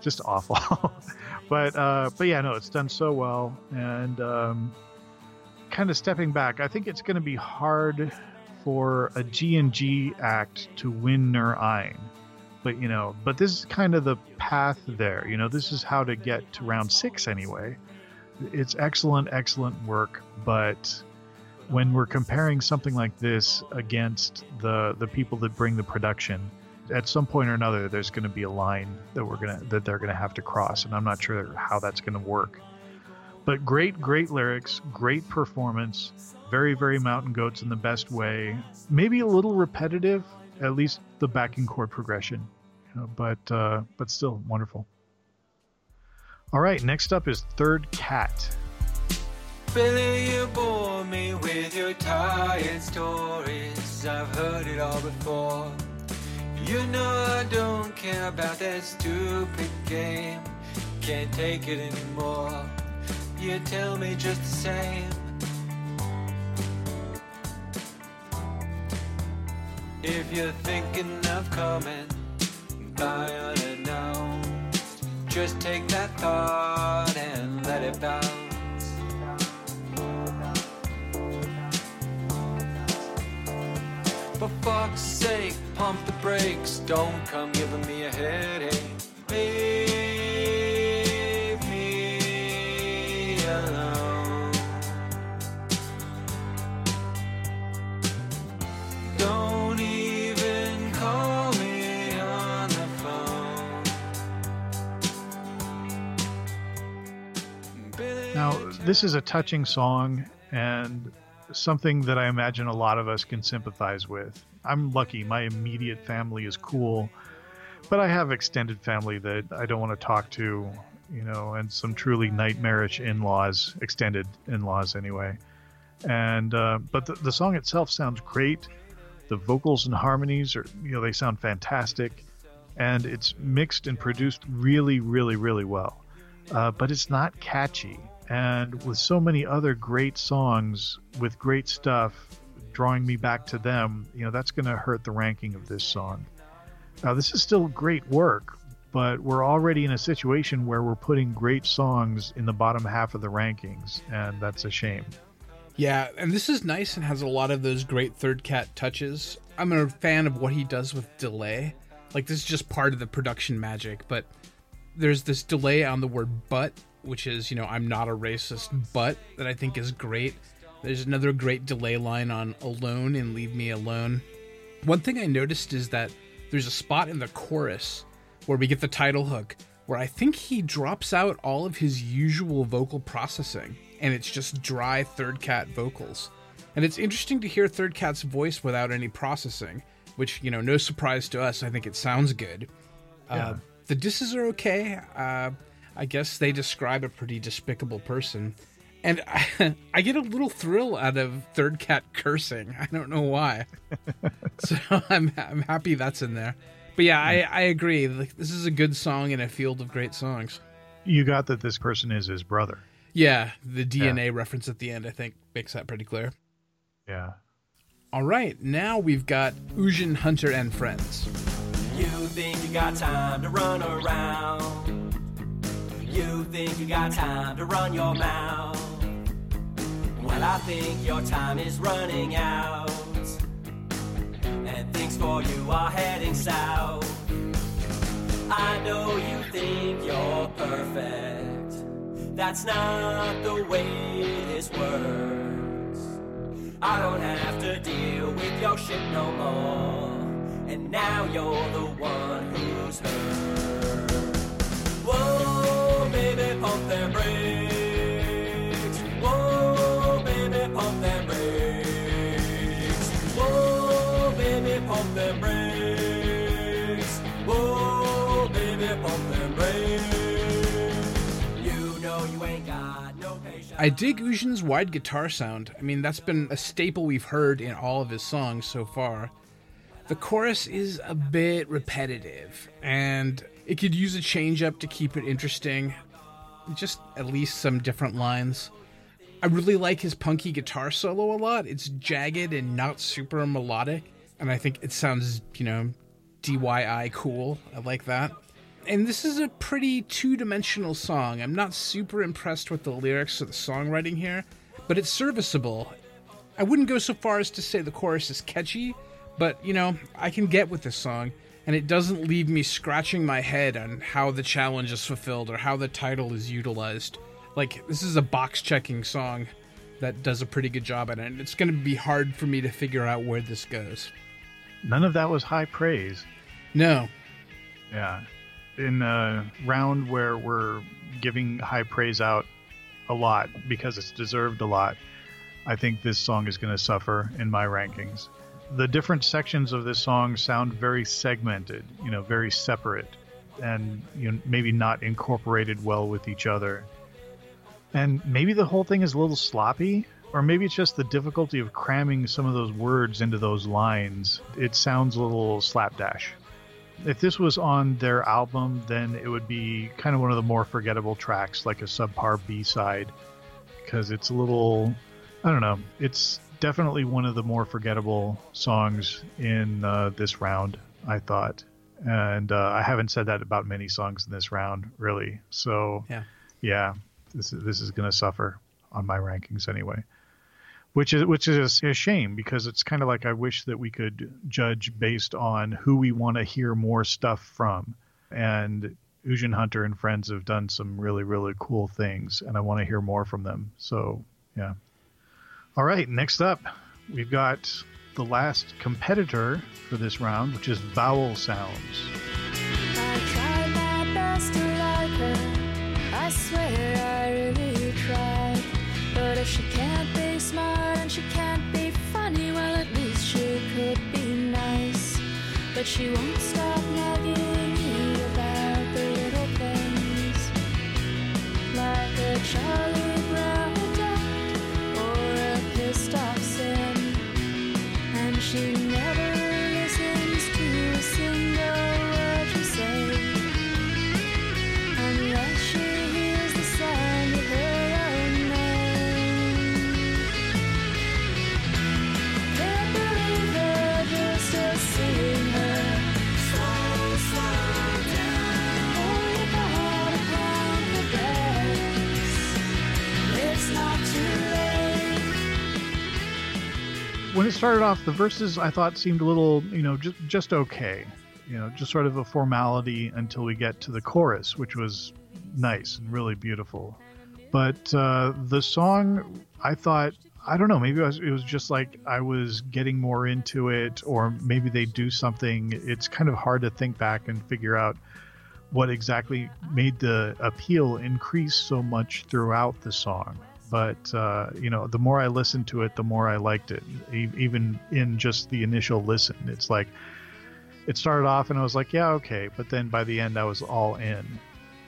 just awful, but uh, but yeah, no, it's done so well, and um, kind of stepping back, I think it's going to be hard for a G and G act to win Nur Ein but you know but this is kind of the path there you know this is how to get to round six anyway. It's excellent excellent work but when we're comparing something like this against the the people that bring the production at some point or another there's going to be a line that we're going to that they're going to have to cross and i'm not sure how that's going to work. But great great lyrics great performance very very mountain goats in the best way maybe a little repetitive at least the backing chord progression you know, but uh, but still wonderful. All right next up is third cat Billy, you bore me with your tired stories. I've heard it all before. You know I don't care about that stupid game. Can't take it anymore. You tell me just the same. If you're thinking of coming by unannounced, just take that thought and let it bounce. For fuck's sake, pump the brakes. Don't come giving me a headache. Leave me alone. Don't even call me on the phone. Now, this is a touching song and something that I imagine a lot of us can sympathize with. I'm lucky, my immediate family is cool, but I have extended family that I don't want to talk to, you know, and some truly nightmarish in laws, extended in laws anyway. And, uh, but the, the song itself sounds great. The vocals and harmonies are, you know, they sound fantastic. And it's mixed and produced really, really, really well uh, but it's not catchy. And with so many other great songs with great stuff drawing me back to them, you know, that's going to hurt the ranking of this song. Now, this is still great work, but we're already in a situation where we're putting great songs in the bottom half of the rankings, and that's a shame. Yeah, and this is nice and has a lot of those great third cat touches. I'm a fan of what he does with delay. Like this is just part of the production magic, but there's this delay on the word but, which is, you know, I'm not a racist, but that I think is great. There's another great delay line on alone and leave me alone. One thing I noticed is that there's a spot in the chorus where we get the title hook where I think he drops out all of his usual vocal processing and it's just dry third cat vocals. And it's interesting to hear third cat's voice without any processing, which, you know, no surprise to us. I think it sounds good. Uh, the disses are okay. Uh, I guess they describe a pretty despicable person. And I, I get a little thrill out of third cat cursing. I don't know why. so I'm, I'm happy that's in there. But yeah, I, I agree. Like, this is a good song in a field of great songs. You got that this person is his brother. Yeah, the DNA reference at the end, I think, makes that pretty clear. Yeah. All right, now we've got Ujin Hunter and Friends. You think you got time to run around. You think you got time to run your mouth. Well, I think your time is running out. And things for you are heading south. I know you think you're perfect. That's not the way this works. I don't have to deal with your shit no more. And now you're the one who's hurt. Whoa, I dig Ujin's wide guitar sound. I mean, that's been a staple we've heard in all of his songs so far. The chorus is a bit repetitive, and it could use a change up to keep it interesting. Just at least some different lines. I really like his punky guitar solo a lot. It's jagged and not super melodic, and I think it sounds, you know, DIY cool. I like that. And this is a pretty two dimensional song. I'm not super impressed with the lyrics or the songwriting here, but it's serviceable. I wouldn't go so far as to say the chorus is catchy, but you know, I can get with this song, and it doesn't leave me scratching my head on how the challenge is fulfilled or how the title is utilized. Like, this is a box checking song that does a pretty good job at it, and it's going to be hard for me to figure out where this goes. None of that was high praise. No. Yeah. In a round where we're giving high praise out a lot because it's deserved a lot, I think this song is going to suffer in my rankings. The different sections of this song sound very segmented, you know, very separate, and you know, maybe not incorporated well with each other. And maybe the whole thing is a little sloppy, or maybe it's just the difficulty of cramming some of those words into those lines. It sounds a little slapdash. If this was on their album, then it would be kind of one of the more forgettable tracks, like a subpar B side, because it's a little, I don't know, it's definitely one of the more forgettable songs in uh, this round, I thought. And uh, I haven't said that about many songs in this round, really. So, Yeah. yeah, this this is going to suffer on my rankings anyway. Which is which is a shame because it's kind of like I wish that we could judge based on who we want to hear more stuff from. And Ujin Hunter and friends have done some really really cool things, and I want to hear more from them. So yeah. All right, next up, we've got the last competitor for this round, which is vowel sounds. I swear I really tried. But if she can't be smart and she can't be funny, well, at least she could be nice. But she won't stop nagging me about the little things. Like a Charlie Brown duck or a pissed off Sim. And she started off the verses I thought seemed a little, you know, just just okay. You know, just sort of a formality until we get to the chorus, which was nice and really beautiful. But uh, the song, I thought, I don't know, maybe it was, it was just like I was getting more into it, or maybe they do something. It's kind of hard to think back and figure out what exactly made the appeal increase so much throughout the song. But uh, you know, the more I listened to it, the more I liked it. E- even in just the initial listen, it's like it started off and I was like, yeah, okay. But then by the end, I was all in.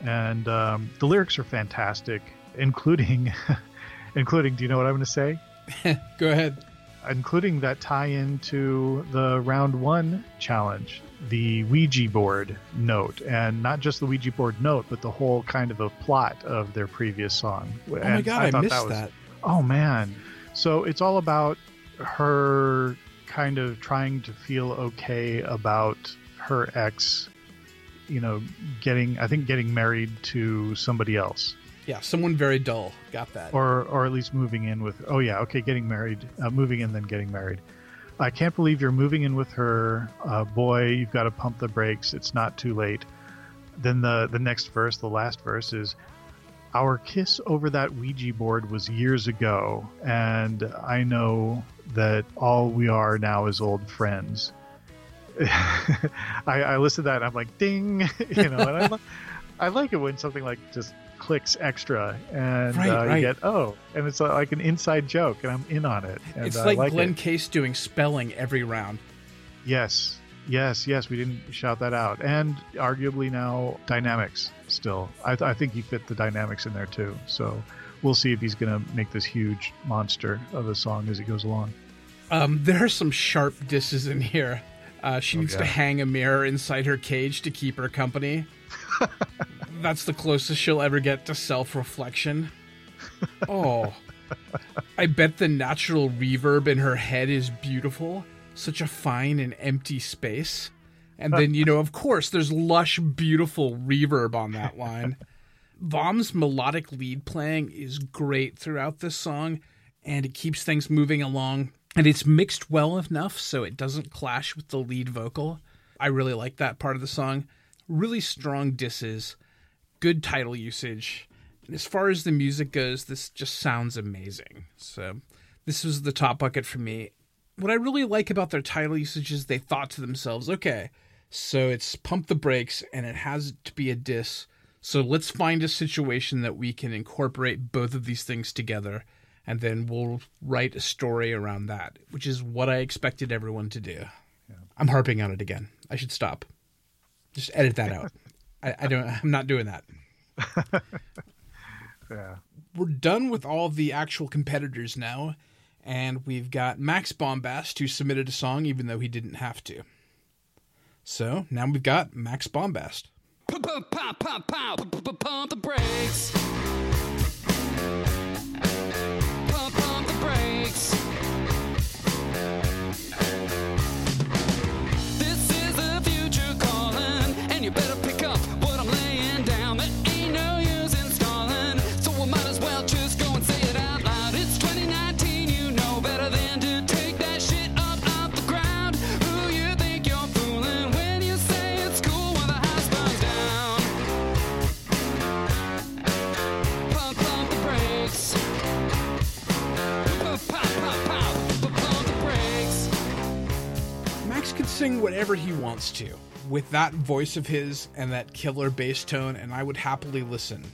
And um, the lyrics are fantastic, including, including. Do you know what I'm going to say? Go ahead. Including that tie-in to the round one challenge, the Ouija board note, and not just the Ouija board note, but the whole kind of a plot of their previous song. Oh my god, I, missed that. Oh man. So it's all about her kind of trying to feel okay about her ex, you know, getting I think getting married to somebody else. Yeah, someone very dull. Got that. Or or at least moving in with Oh yeah, okay, getting married, uh, moving in then getting married. I can't believe you're moving in with her. Uh, boy, you've got to pump the brakes. It's not too late. Then the the next verse, the last verse is our kiss over that Ouija board was years ago, and I know that all we are now is old friends. I, I listen to that and I'm like, ding, you know, and I, I like it when something like just clicks extra and Right, uh, you get oh, and it's like an inside joke, and I'm in on it. And it's I like, like Glenn it. Case doing spelling every round. Yes, yes, yes. We didn't shout that out, and arguably now dynamics still. I, th- I think he fit the dynamics in there too. So we'll see if he's going to make this huge monster of a song as it goes along. Um, there are some sharp disses in here. Uh, she needs to hang a mirror inside her cage to keep her company. That's the closest she'll ever get to self reflection. Oh. I bet the natural reverb in her head is beautiful. Such a fine and empty space. And then, you know, of course, there's lush, beautiful reverb on that line. Vom's melodic lead playing is great throughout this song, and it keeps things moving along. And it's mixed well enough so it doesn't clash with the lead vocal. I really like that part of the song. Really strong disses, good title usage. And as far as the music goes, this just sounds amazing. So, this was the top bucket for me. What I really like about their title usage is they thought to themselves, okay, so it's pump the brakes and it has to be a diss. So let's find a situation that we can incorporate both of these things together and then we'll write a story around that, which is what I expected everyone to do. I'm harping on it again. I should stop. Just edit that out. I, I don't I'm not doing that. Yeah. We're done with all the actual competitors now, and we've got Max Bombast who submitted a song even though he didn't have to. So now we've got Max Bombast. Pump, pump, pump, pump, pump, pump, pump the brakes. To with that voice of his and that killer bass tone, and I would happily listen.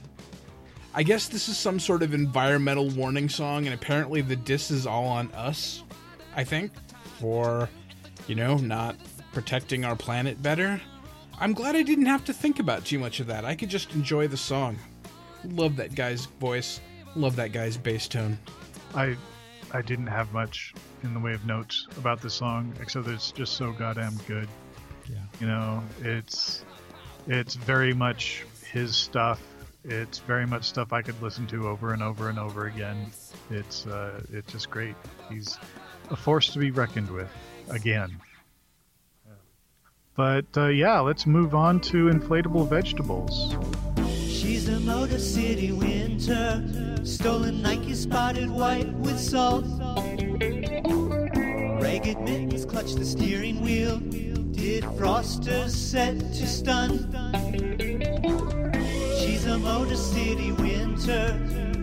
I guess this is some sort of environmental warning song, and apparently the diss is all on us, I think, for, you know, not protecting our planet better. I'm glad I didn't have to think about too much of that. I could just enjoy the song. Love that guy's voice. Love that guy's bass tone. I I didn't have much in the way of notes about the song, except that it's just so goddamn good. Yeah. You know, it's it's very much his stuff. It's very much stuff I could listen to over and over and over again. It's uh, it's just great. He's a force to be reckoned with again. But uh, yeah, let's move on to inflatable vegetables. She's a Motor City winter, stolen Nike spotted white with salt. Cricket mittens clutch the steering wheel. Did Froster set to stun? She's a Motor City winter.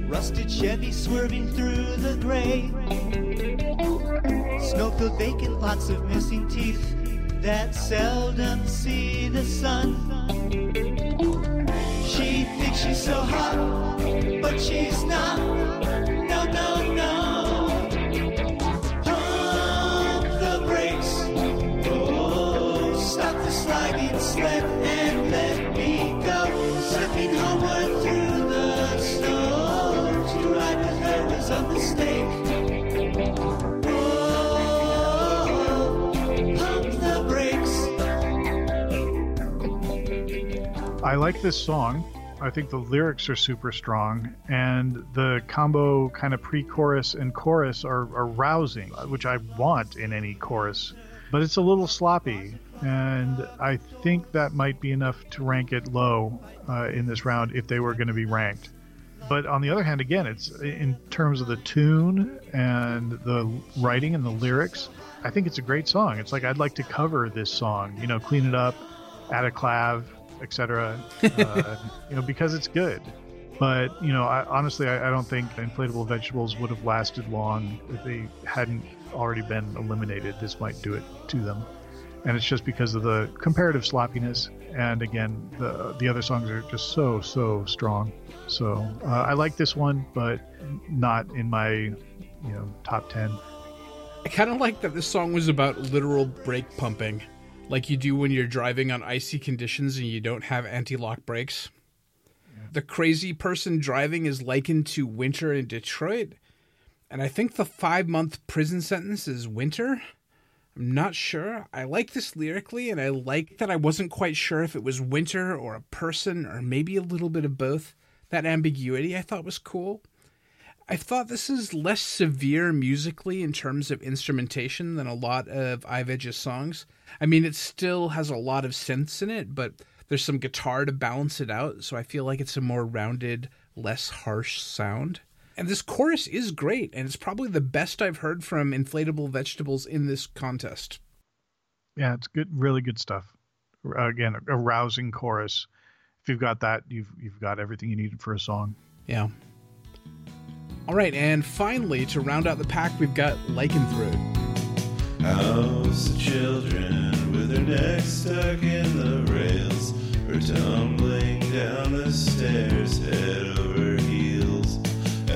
Rusted Chevy swerving through the gray. Snowfield vacant, lots of missing teeth that seldom see the sun. She thinks she's so hot, but she's not. Sliding sled and let me go. Surfing homeward through the snow. To ride with her was a mistake. Oh, pump the brakes. I like this song. I think the lyrics are super strong, and the combo kind of pre chorus and chorus are, are rousing, which I want in any chorus. But it's a little sloppy, and I think that might be enough to rank it low uh, in this round if they were going to be ranked. But on the other hand, again, it's in terms of the tune and the writing and the lyrics, I think it's a great song. It's like I'd like to cover this song, you know, clean it up, add a clav, etc. Uh, you know, because it's good. But you know, I, honestly, I, I don't think inflatable vegetables would have lasted long if they hadn't already been eliminated. This might do it to them, and it's just because of the comparative sloppiness. And again, the the other songs are just so so strong. So uh, I like this one, but not in my you know top ten. I kind of like that this song was about literal brake pumping, like you do when you're driving on icy conditions and you don't have anti lock brakes. The crazy person driving is likened to winter in Detroit, and I think the five month prison sentence is winter. I'm not sure. I like this lyrically, and I like that I wasn't quite sure if it was winter or a person or maybe a little bit of both. That ambiguity I thought was cool. I thought this is less severe musically in terms of instrumentation than a lot of Ivedge's songs. I mean, it still has a lot of synths in it, but there's some guitar to balance it out, so I feel like it's a more rounded, less harsh sound. And this chorus is great, and it's probably the best I've heard from Inflatable Vegetables in this contest. Yeah, it's good, really good stuff. Uh, Again, a rousing chorus. If you've got that, you've you've got everything you need for a song. Yeah. All right, and finally, to round out the pack, we've got Lichen Lycanthrope. House of children with their necks stuck in the rails are tumbling down the stairs head over heels.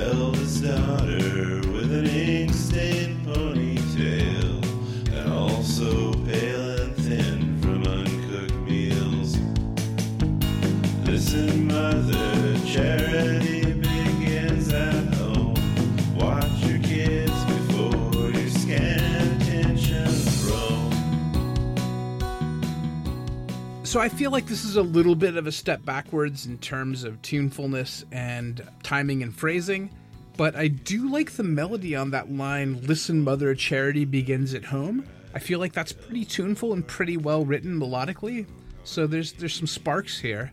Eldest daughter with an ink stained ponytail and also pale and thin from uncooked meals. Listen, mother, charity So I feel like this is a little bit of a step backwards in terms of tunefulness and timing and phrasing, but I do like the melody on that line, Listen, Mother, Charity begins at home. I feel like that's pretty tuneful and pretty well written melodically, so there's, there's some sparks here.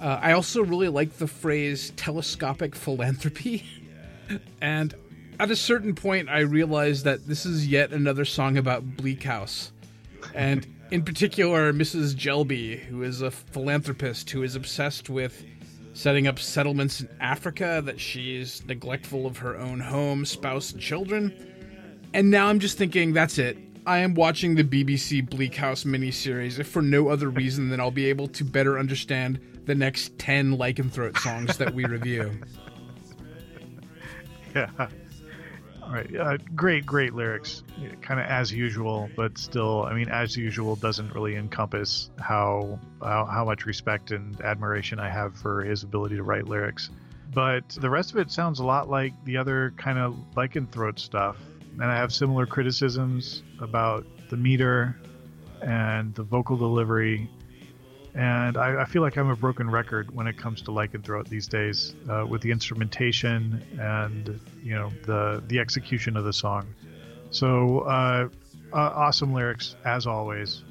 Uh, I also really like the phrase telescopic philanthropy. and at a certain point, I realized that this is yet another song about Bleak House. And in particular, Mrs. Jellyby, who is a philanthropist who is obsessed with setting up settlements in Africa, that she's neglectful of her own home, spouse, and children. And now I'm just thinking, that's it. I am watching the BBC Bleak House miniseries, if for no other reason than I'll be able to better understand the next 10 Lycanthrope songs that we review. Yeah. Right. Uh, great, great lyrics. Kind of as usual, but still, I mean, as usual doesn't really encompass how, how how much respect and admiration I have for his ability to write lyrics. But the rest of it sounds a lot like the other kind of lycanthrope stuff, and I have similar criticisms about the meter and the vocal delivery and I, I feel like I'm a broken record when it comes to lycanthrope these days, uh, with the instrumentation and you know the the execution of the song. So uh, uh, awesome lyrics as always.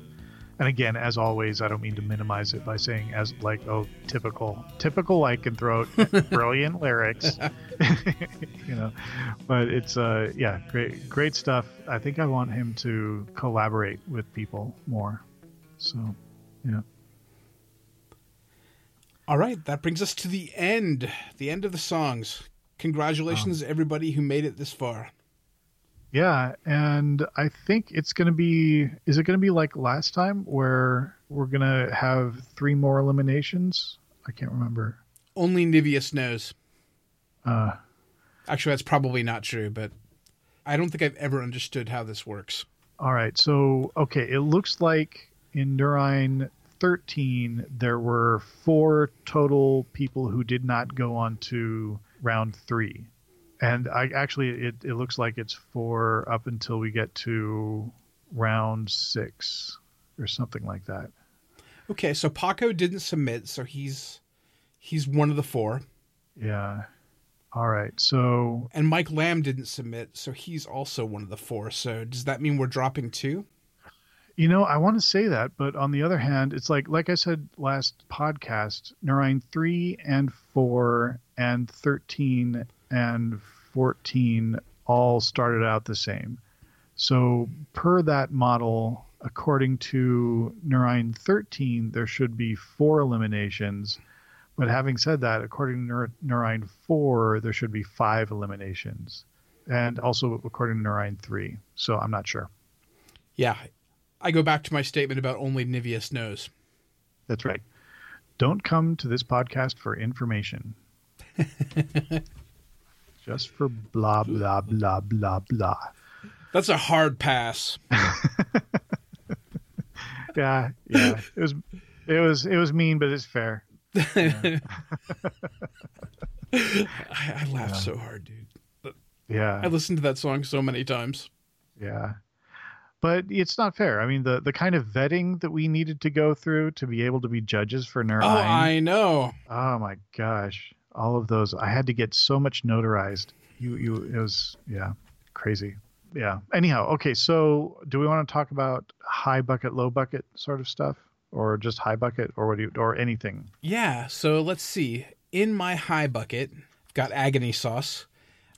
And again, as always, I don't mean to minimize it by saying as like oh typical typical lycanthrope, brilliant lyrics, you know. But it's uh yeah great great stuff. I think I want him to collaborate with people more. So yeah. All right, that brings us to the end, the end of the songs. Congratulations, everybody who made it this far. Yeah, and I think it's going to be is it going to be like last time where we're going to have three more eliminations? I can't remember. Only Nivius knows. Uh Actually, that's probably not true, but I don't think I've ever understood how this works. all right. So, okay, it looks like in Neurine 13 there were four total people who did not go on to round 3. And I actually it it looks like it's four up until we get to round 6 or something like that. Okay, so Paco didn't submit, so he's he's one of the four. Yeah. All right. So And Mike Lamb didn't submit, so he's also one of the four. So does that mean we're dropping two? You know, I want to say that, but on the other hand, it's like like I said last podcast, Neurine 3 and 4 and 13 and 14 all started out the same. So, per that model, according to Neurine 13, there should be four eliminations. But having said that, according to Neurine 4, there should be five eliminations. And also according to Neurine 3. So, I'm not sure. Yeah. I go back to my statement about only Nivius knows. That's right. Don't come to this podcast for information. Just for blah blah blah blah blah. That's a hard pass. Yeah, yeah. It was it was it was mean, but it's fair. I, I laughed so hard, dude. Yeah. I listened to that song so many times. Yeah. But it's not fair. I mean, the, the kind of vetting that we needed to go through to be able to be judges for Neurine. Oh, I know. Oh my gosh. All of those. I had to get so much notarized. You you it was yeah, crazy. Yeah. Anyhow, okay, so do we want to talk about high bucket, low bucket sort of stuff? Or just high bucket or what do you or anything? Yeah, so let's see. In my high bucket, I've got agony sauce.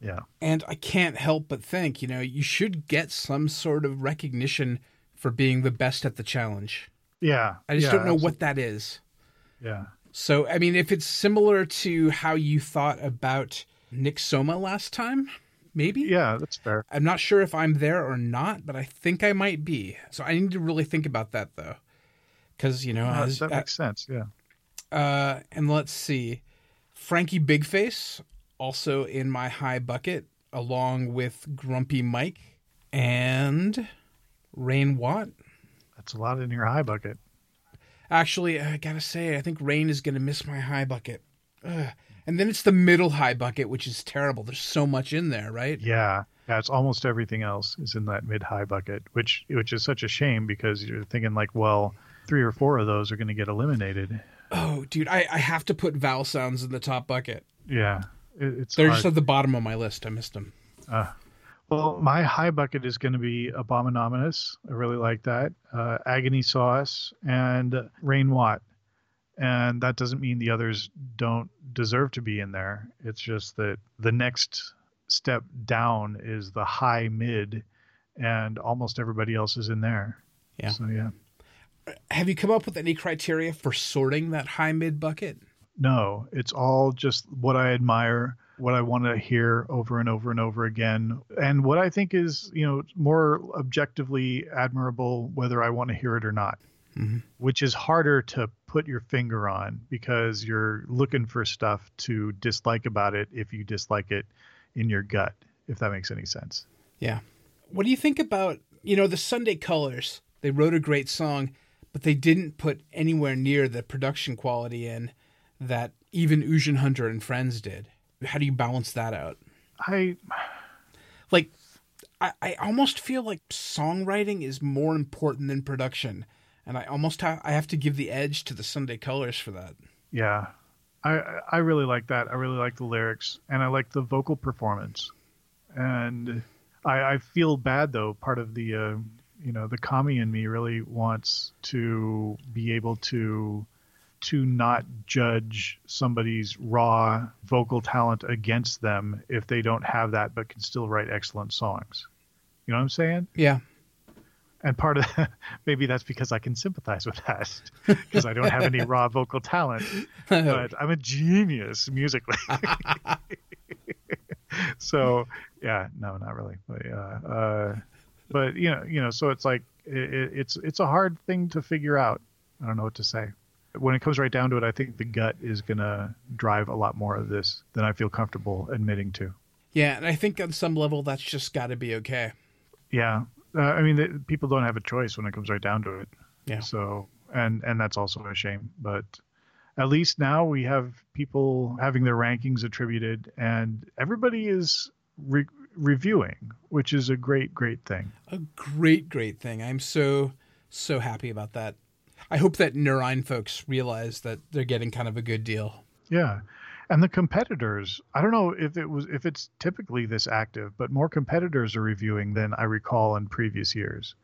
Yeah. And I can't help but think, you know, you should get some sort of recognition for being the best at the challenge. Yeah. I just yeah, don't know absol- what that is. Yeah. So, I mean, if it's similar to how you thought about Nick Soma last time, maybe? Yeah, that's fair. I'm not sure if I'm there or not, but I think I might be. So I need to really think about that, though. Because, you know, as, that makes sense. Yeah. uh, and let's see. Frankie Bigface, also in my high bucket, along with Grumpy Mike and Rain Watt. That's a lot in your high bucket. Actually, I gotta say, I think Rain is gonna miss my high bucket. Ugh. And then it's the middle high bucket, which is terrible. There's so much in there, right? Yeah. Yeah, it's almost everything else is in that mid high bucket, which which is such a shame because you're thinking like, well, three or four of those are going to get eliminated. Oh, dude, I, I have to put vowel sounds in the top bucket. Yeah, it, it's They're hard. just at the bottom of my list. I missed them. Uh, well, my high bucket is going to be Abominous. I really like that. Uh, Agony Sauce and Rain Watt. And that doesn't mean the others don't deserve to be in there. It's just that the next step down is the high mid, and almost everybody else is in there. Yeah. So, yeah. Have you come up with any criteria for sorting that high mid bucket? No, it's all just what I admire, what I want to hear over and over and over again, and what I think is, you know, more objectively admirable, whether I want to hear it or not, Mhm. which is harder to put your finger on because you're looking for stuff to dislike about it if you dislike it in your gut, if that makes any sense. Yeah. What do you think about, you know, the Sunday Colors? They wrote a great song, but they didn't put anywhere near the production quality in that even Ujian Hunter and Friends did. How do you balance that out? I Like, I, I almost feel like songwriting is more important than production. And I almost have I have to give the edge to the Sunday Colors for that. Yeah, I I really like that. I really like the lyrics, and I like the vocal performance. And I, I feel bad though. Part of the uh, You know, the commie in me really wants to be able to to not judge somebody's raw vocal talent against them if they don't have that but can still write excellent songs. You know what I'm saying? Yeah. And part of maybe that's because I can sympathize with that because I don't have any raw vocal talent, but I'm a genius musically. so yeah, no, not really, but yeah, uh, but you know, you know, so it's like it, it's it's a hard thing to figure out. I don't know what to say. When it comes right down to it, I think the gut is gonna drive a lot more of this than I feel comfortable admitting to. Yeah, and I think on some level that's just got to be okay. Yeah, uh, I mean, the, people don't have a choice when it comes right down to it. Yeah. So, and and that's also a shame. But at least now we have people having their rankings attributed, and everybody is re- reviewing, which is a great, great thing. A great, great thing. I'm so so happy about that. I hope that Neurine folks realize that they're getting kind of a good deal. Yeah. And the competitors, I don't know if it was if it's typically this active, but more competitors are reviewing than I recall in previous years.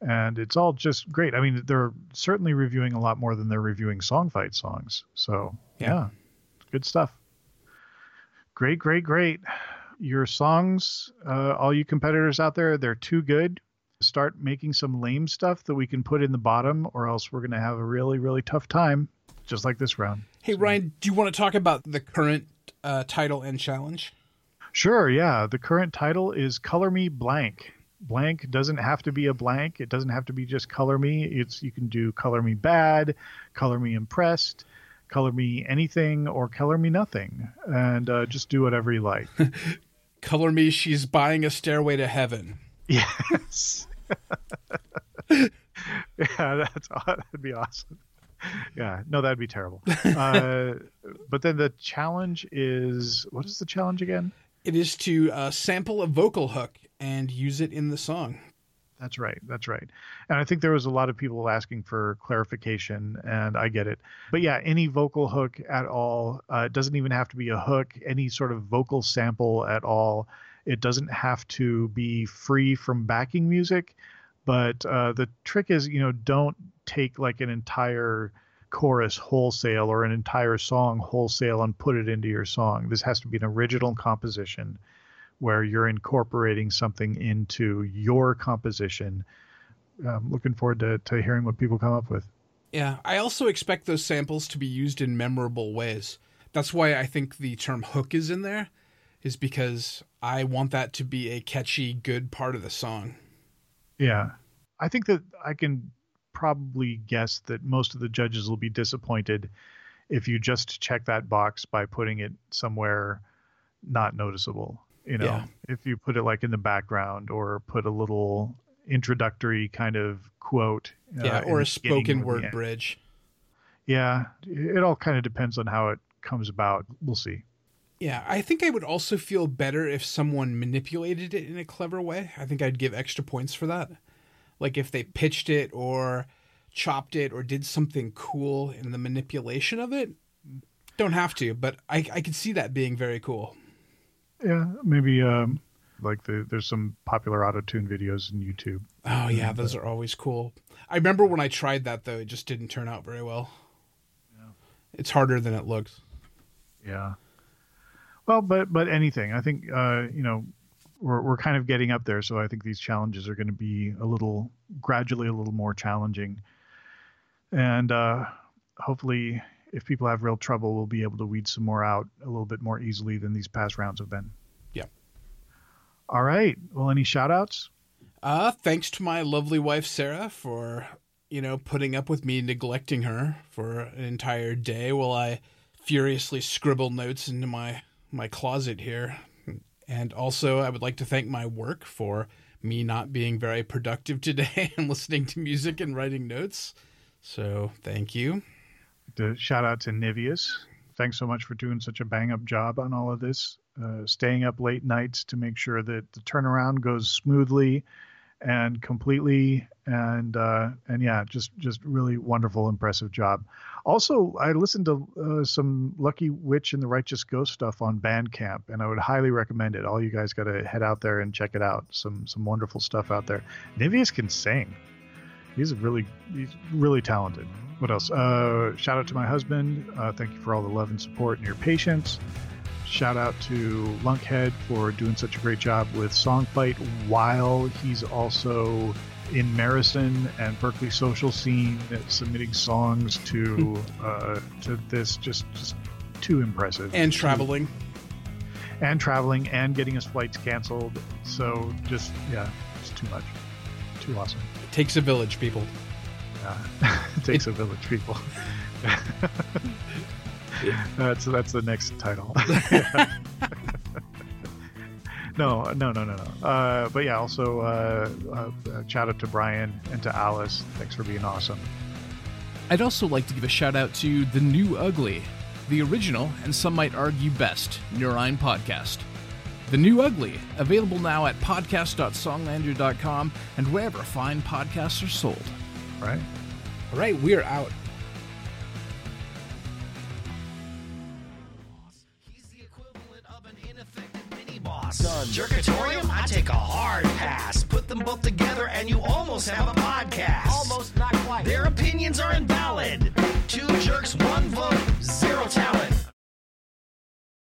And it's all just great. I mean, they're certainly reviewing a lot more than they're reviewing song fight songs. So, Yeah. yeah, good stuff. Great, great, great. Your songs, uh, all you competitors out there, they're too good. Start making some lame stuff that we can put in the bottom, or else we're going to have a really, really tough time, just like this round. Hey Ryan, do you want to talk about the current uh, title and challenge? Sure, yeah. The current title is Color Me Blank. Blank doesn't have to be a blank. It doesn't have to be just color me. It's you can do color me bad, color me impressed, color me anything, or color me nothing, and uh, just do whatever you like. Color me, she's buying a stairway to heaven. Yes. yeah, that's that'd be awesome. Yeah, no, that'd be terrible. Uh, but then the challenge is what is the challenge again? It is to uh, sample a vocal hook and use it in the song. That's right. That's right. And I think there was a lot of people asking for clarification, and I get it. But yeah, any vocal hook at all, uh, it doesn't even have to be a hook, any sort of vocal sample at all. It doesn't have to be free from backing music. But uh, the trick is, you know, don't take like an entire chorus wholesale or an entire song wholesale and put it into your song. This has to be an original composition where you're incorporating something into your composition. I'm looking forward to, to hearing what people come up with. Yeah, I also expect those samples to be used in memorable ways. That's why I think the term hook is in there, is because I want that to be a catchy, good part of the song. Yeah. I think that I can probably guess that most of the judges will be disappointed if you just check that box by putting it somewhere not noticeable. You know, Yeah. if you put it like in the background or put a little introductory kind of quote. uh, yeah, or a spoken word bridge. Yeah, it all kind of depends on how it comes about. We'll see. Yeah, I think I would also feel better if someone manipulated it in a clever way. I think I'd give extra points for that. Like if they pitched it or chopped it or did something cool in the manipulation of it. Don't have to, but I, I could see that being very cool. Yeah, maybe um, like the, there's some popular auto tune videos in YouTube. Oh yeah, those are always cool. I remember when I tried that though, it just didn't turn out very well. Yeah. It's harder than it looks. Yeah. Well, but but anything. I think uh, you know we're we're kind of getting up there, so I think these challenges are going to be a little gradually a little more challenging, and uh, hopefully, if people have real trouble, we'll be able to weed some more out a little bit more easily than these past rounds have been. Yeah. All right. Well, any shout outs? Uh, thanks to my lovely wife Sarah for, you know, putting up with me neglecting her for an entire day while I furiously scribble notes into my my closet here. And also, I would like to thank my work for me not being very productive today and listening to music and writing notes. So, thank you. To shout out to Nivius. Thanks so much for doing such a bang up job on all of this. Uh, staying up late nights to make sure that the turnaround goes smoothly and completely and uh, and yeah, just just really wonderful, impressive job. Also, I listened to uh, some Lucky Witch and the Righteous Ghost stuff on Bandcamp, and I would highly recommend it. All you guys got to head out there and check it out. Some some wonderful stuff out there. Nivius can sing. He's really he's really talented. What else? Uh, shout out to my husband. Uh, thank you for all the love and support and your patience. Shout out to Lunkhead for doing such a great job with Songfight while he's also in Marison and Berkeley social scene submitting songs to uh, to this just just too impressive And traveling. and traveling and getting his flights canceled so just yeah it's too much too awesome It takes a village, people. yeah. it takes a village people that's that's the next title no no no no no uh, but yeah also uh, uh, uh, shout out to brian and to alice thanks for being awesome I'd also like to give a shout out to The New Ugly, the original, and some might argue best, Neurine podcast. The New Ugly, available now at podcast.songlander.com and wherever fine podcasts are sold. right All right, we're out. done. Jerkatorium, I take a hard pass. Put them both together and you almost have a podcast. Almost not quite. Their opinions are invalid. Two jerks, one vote, zero talent.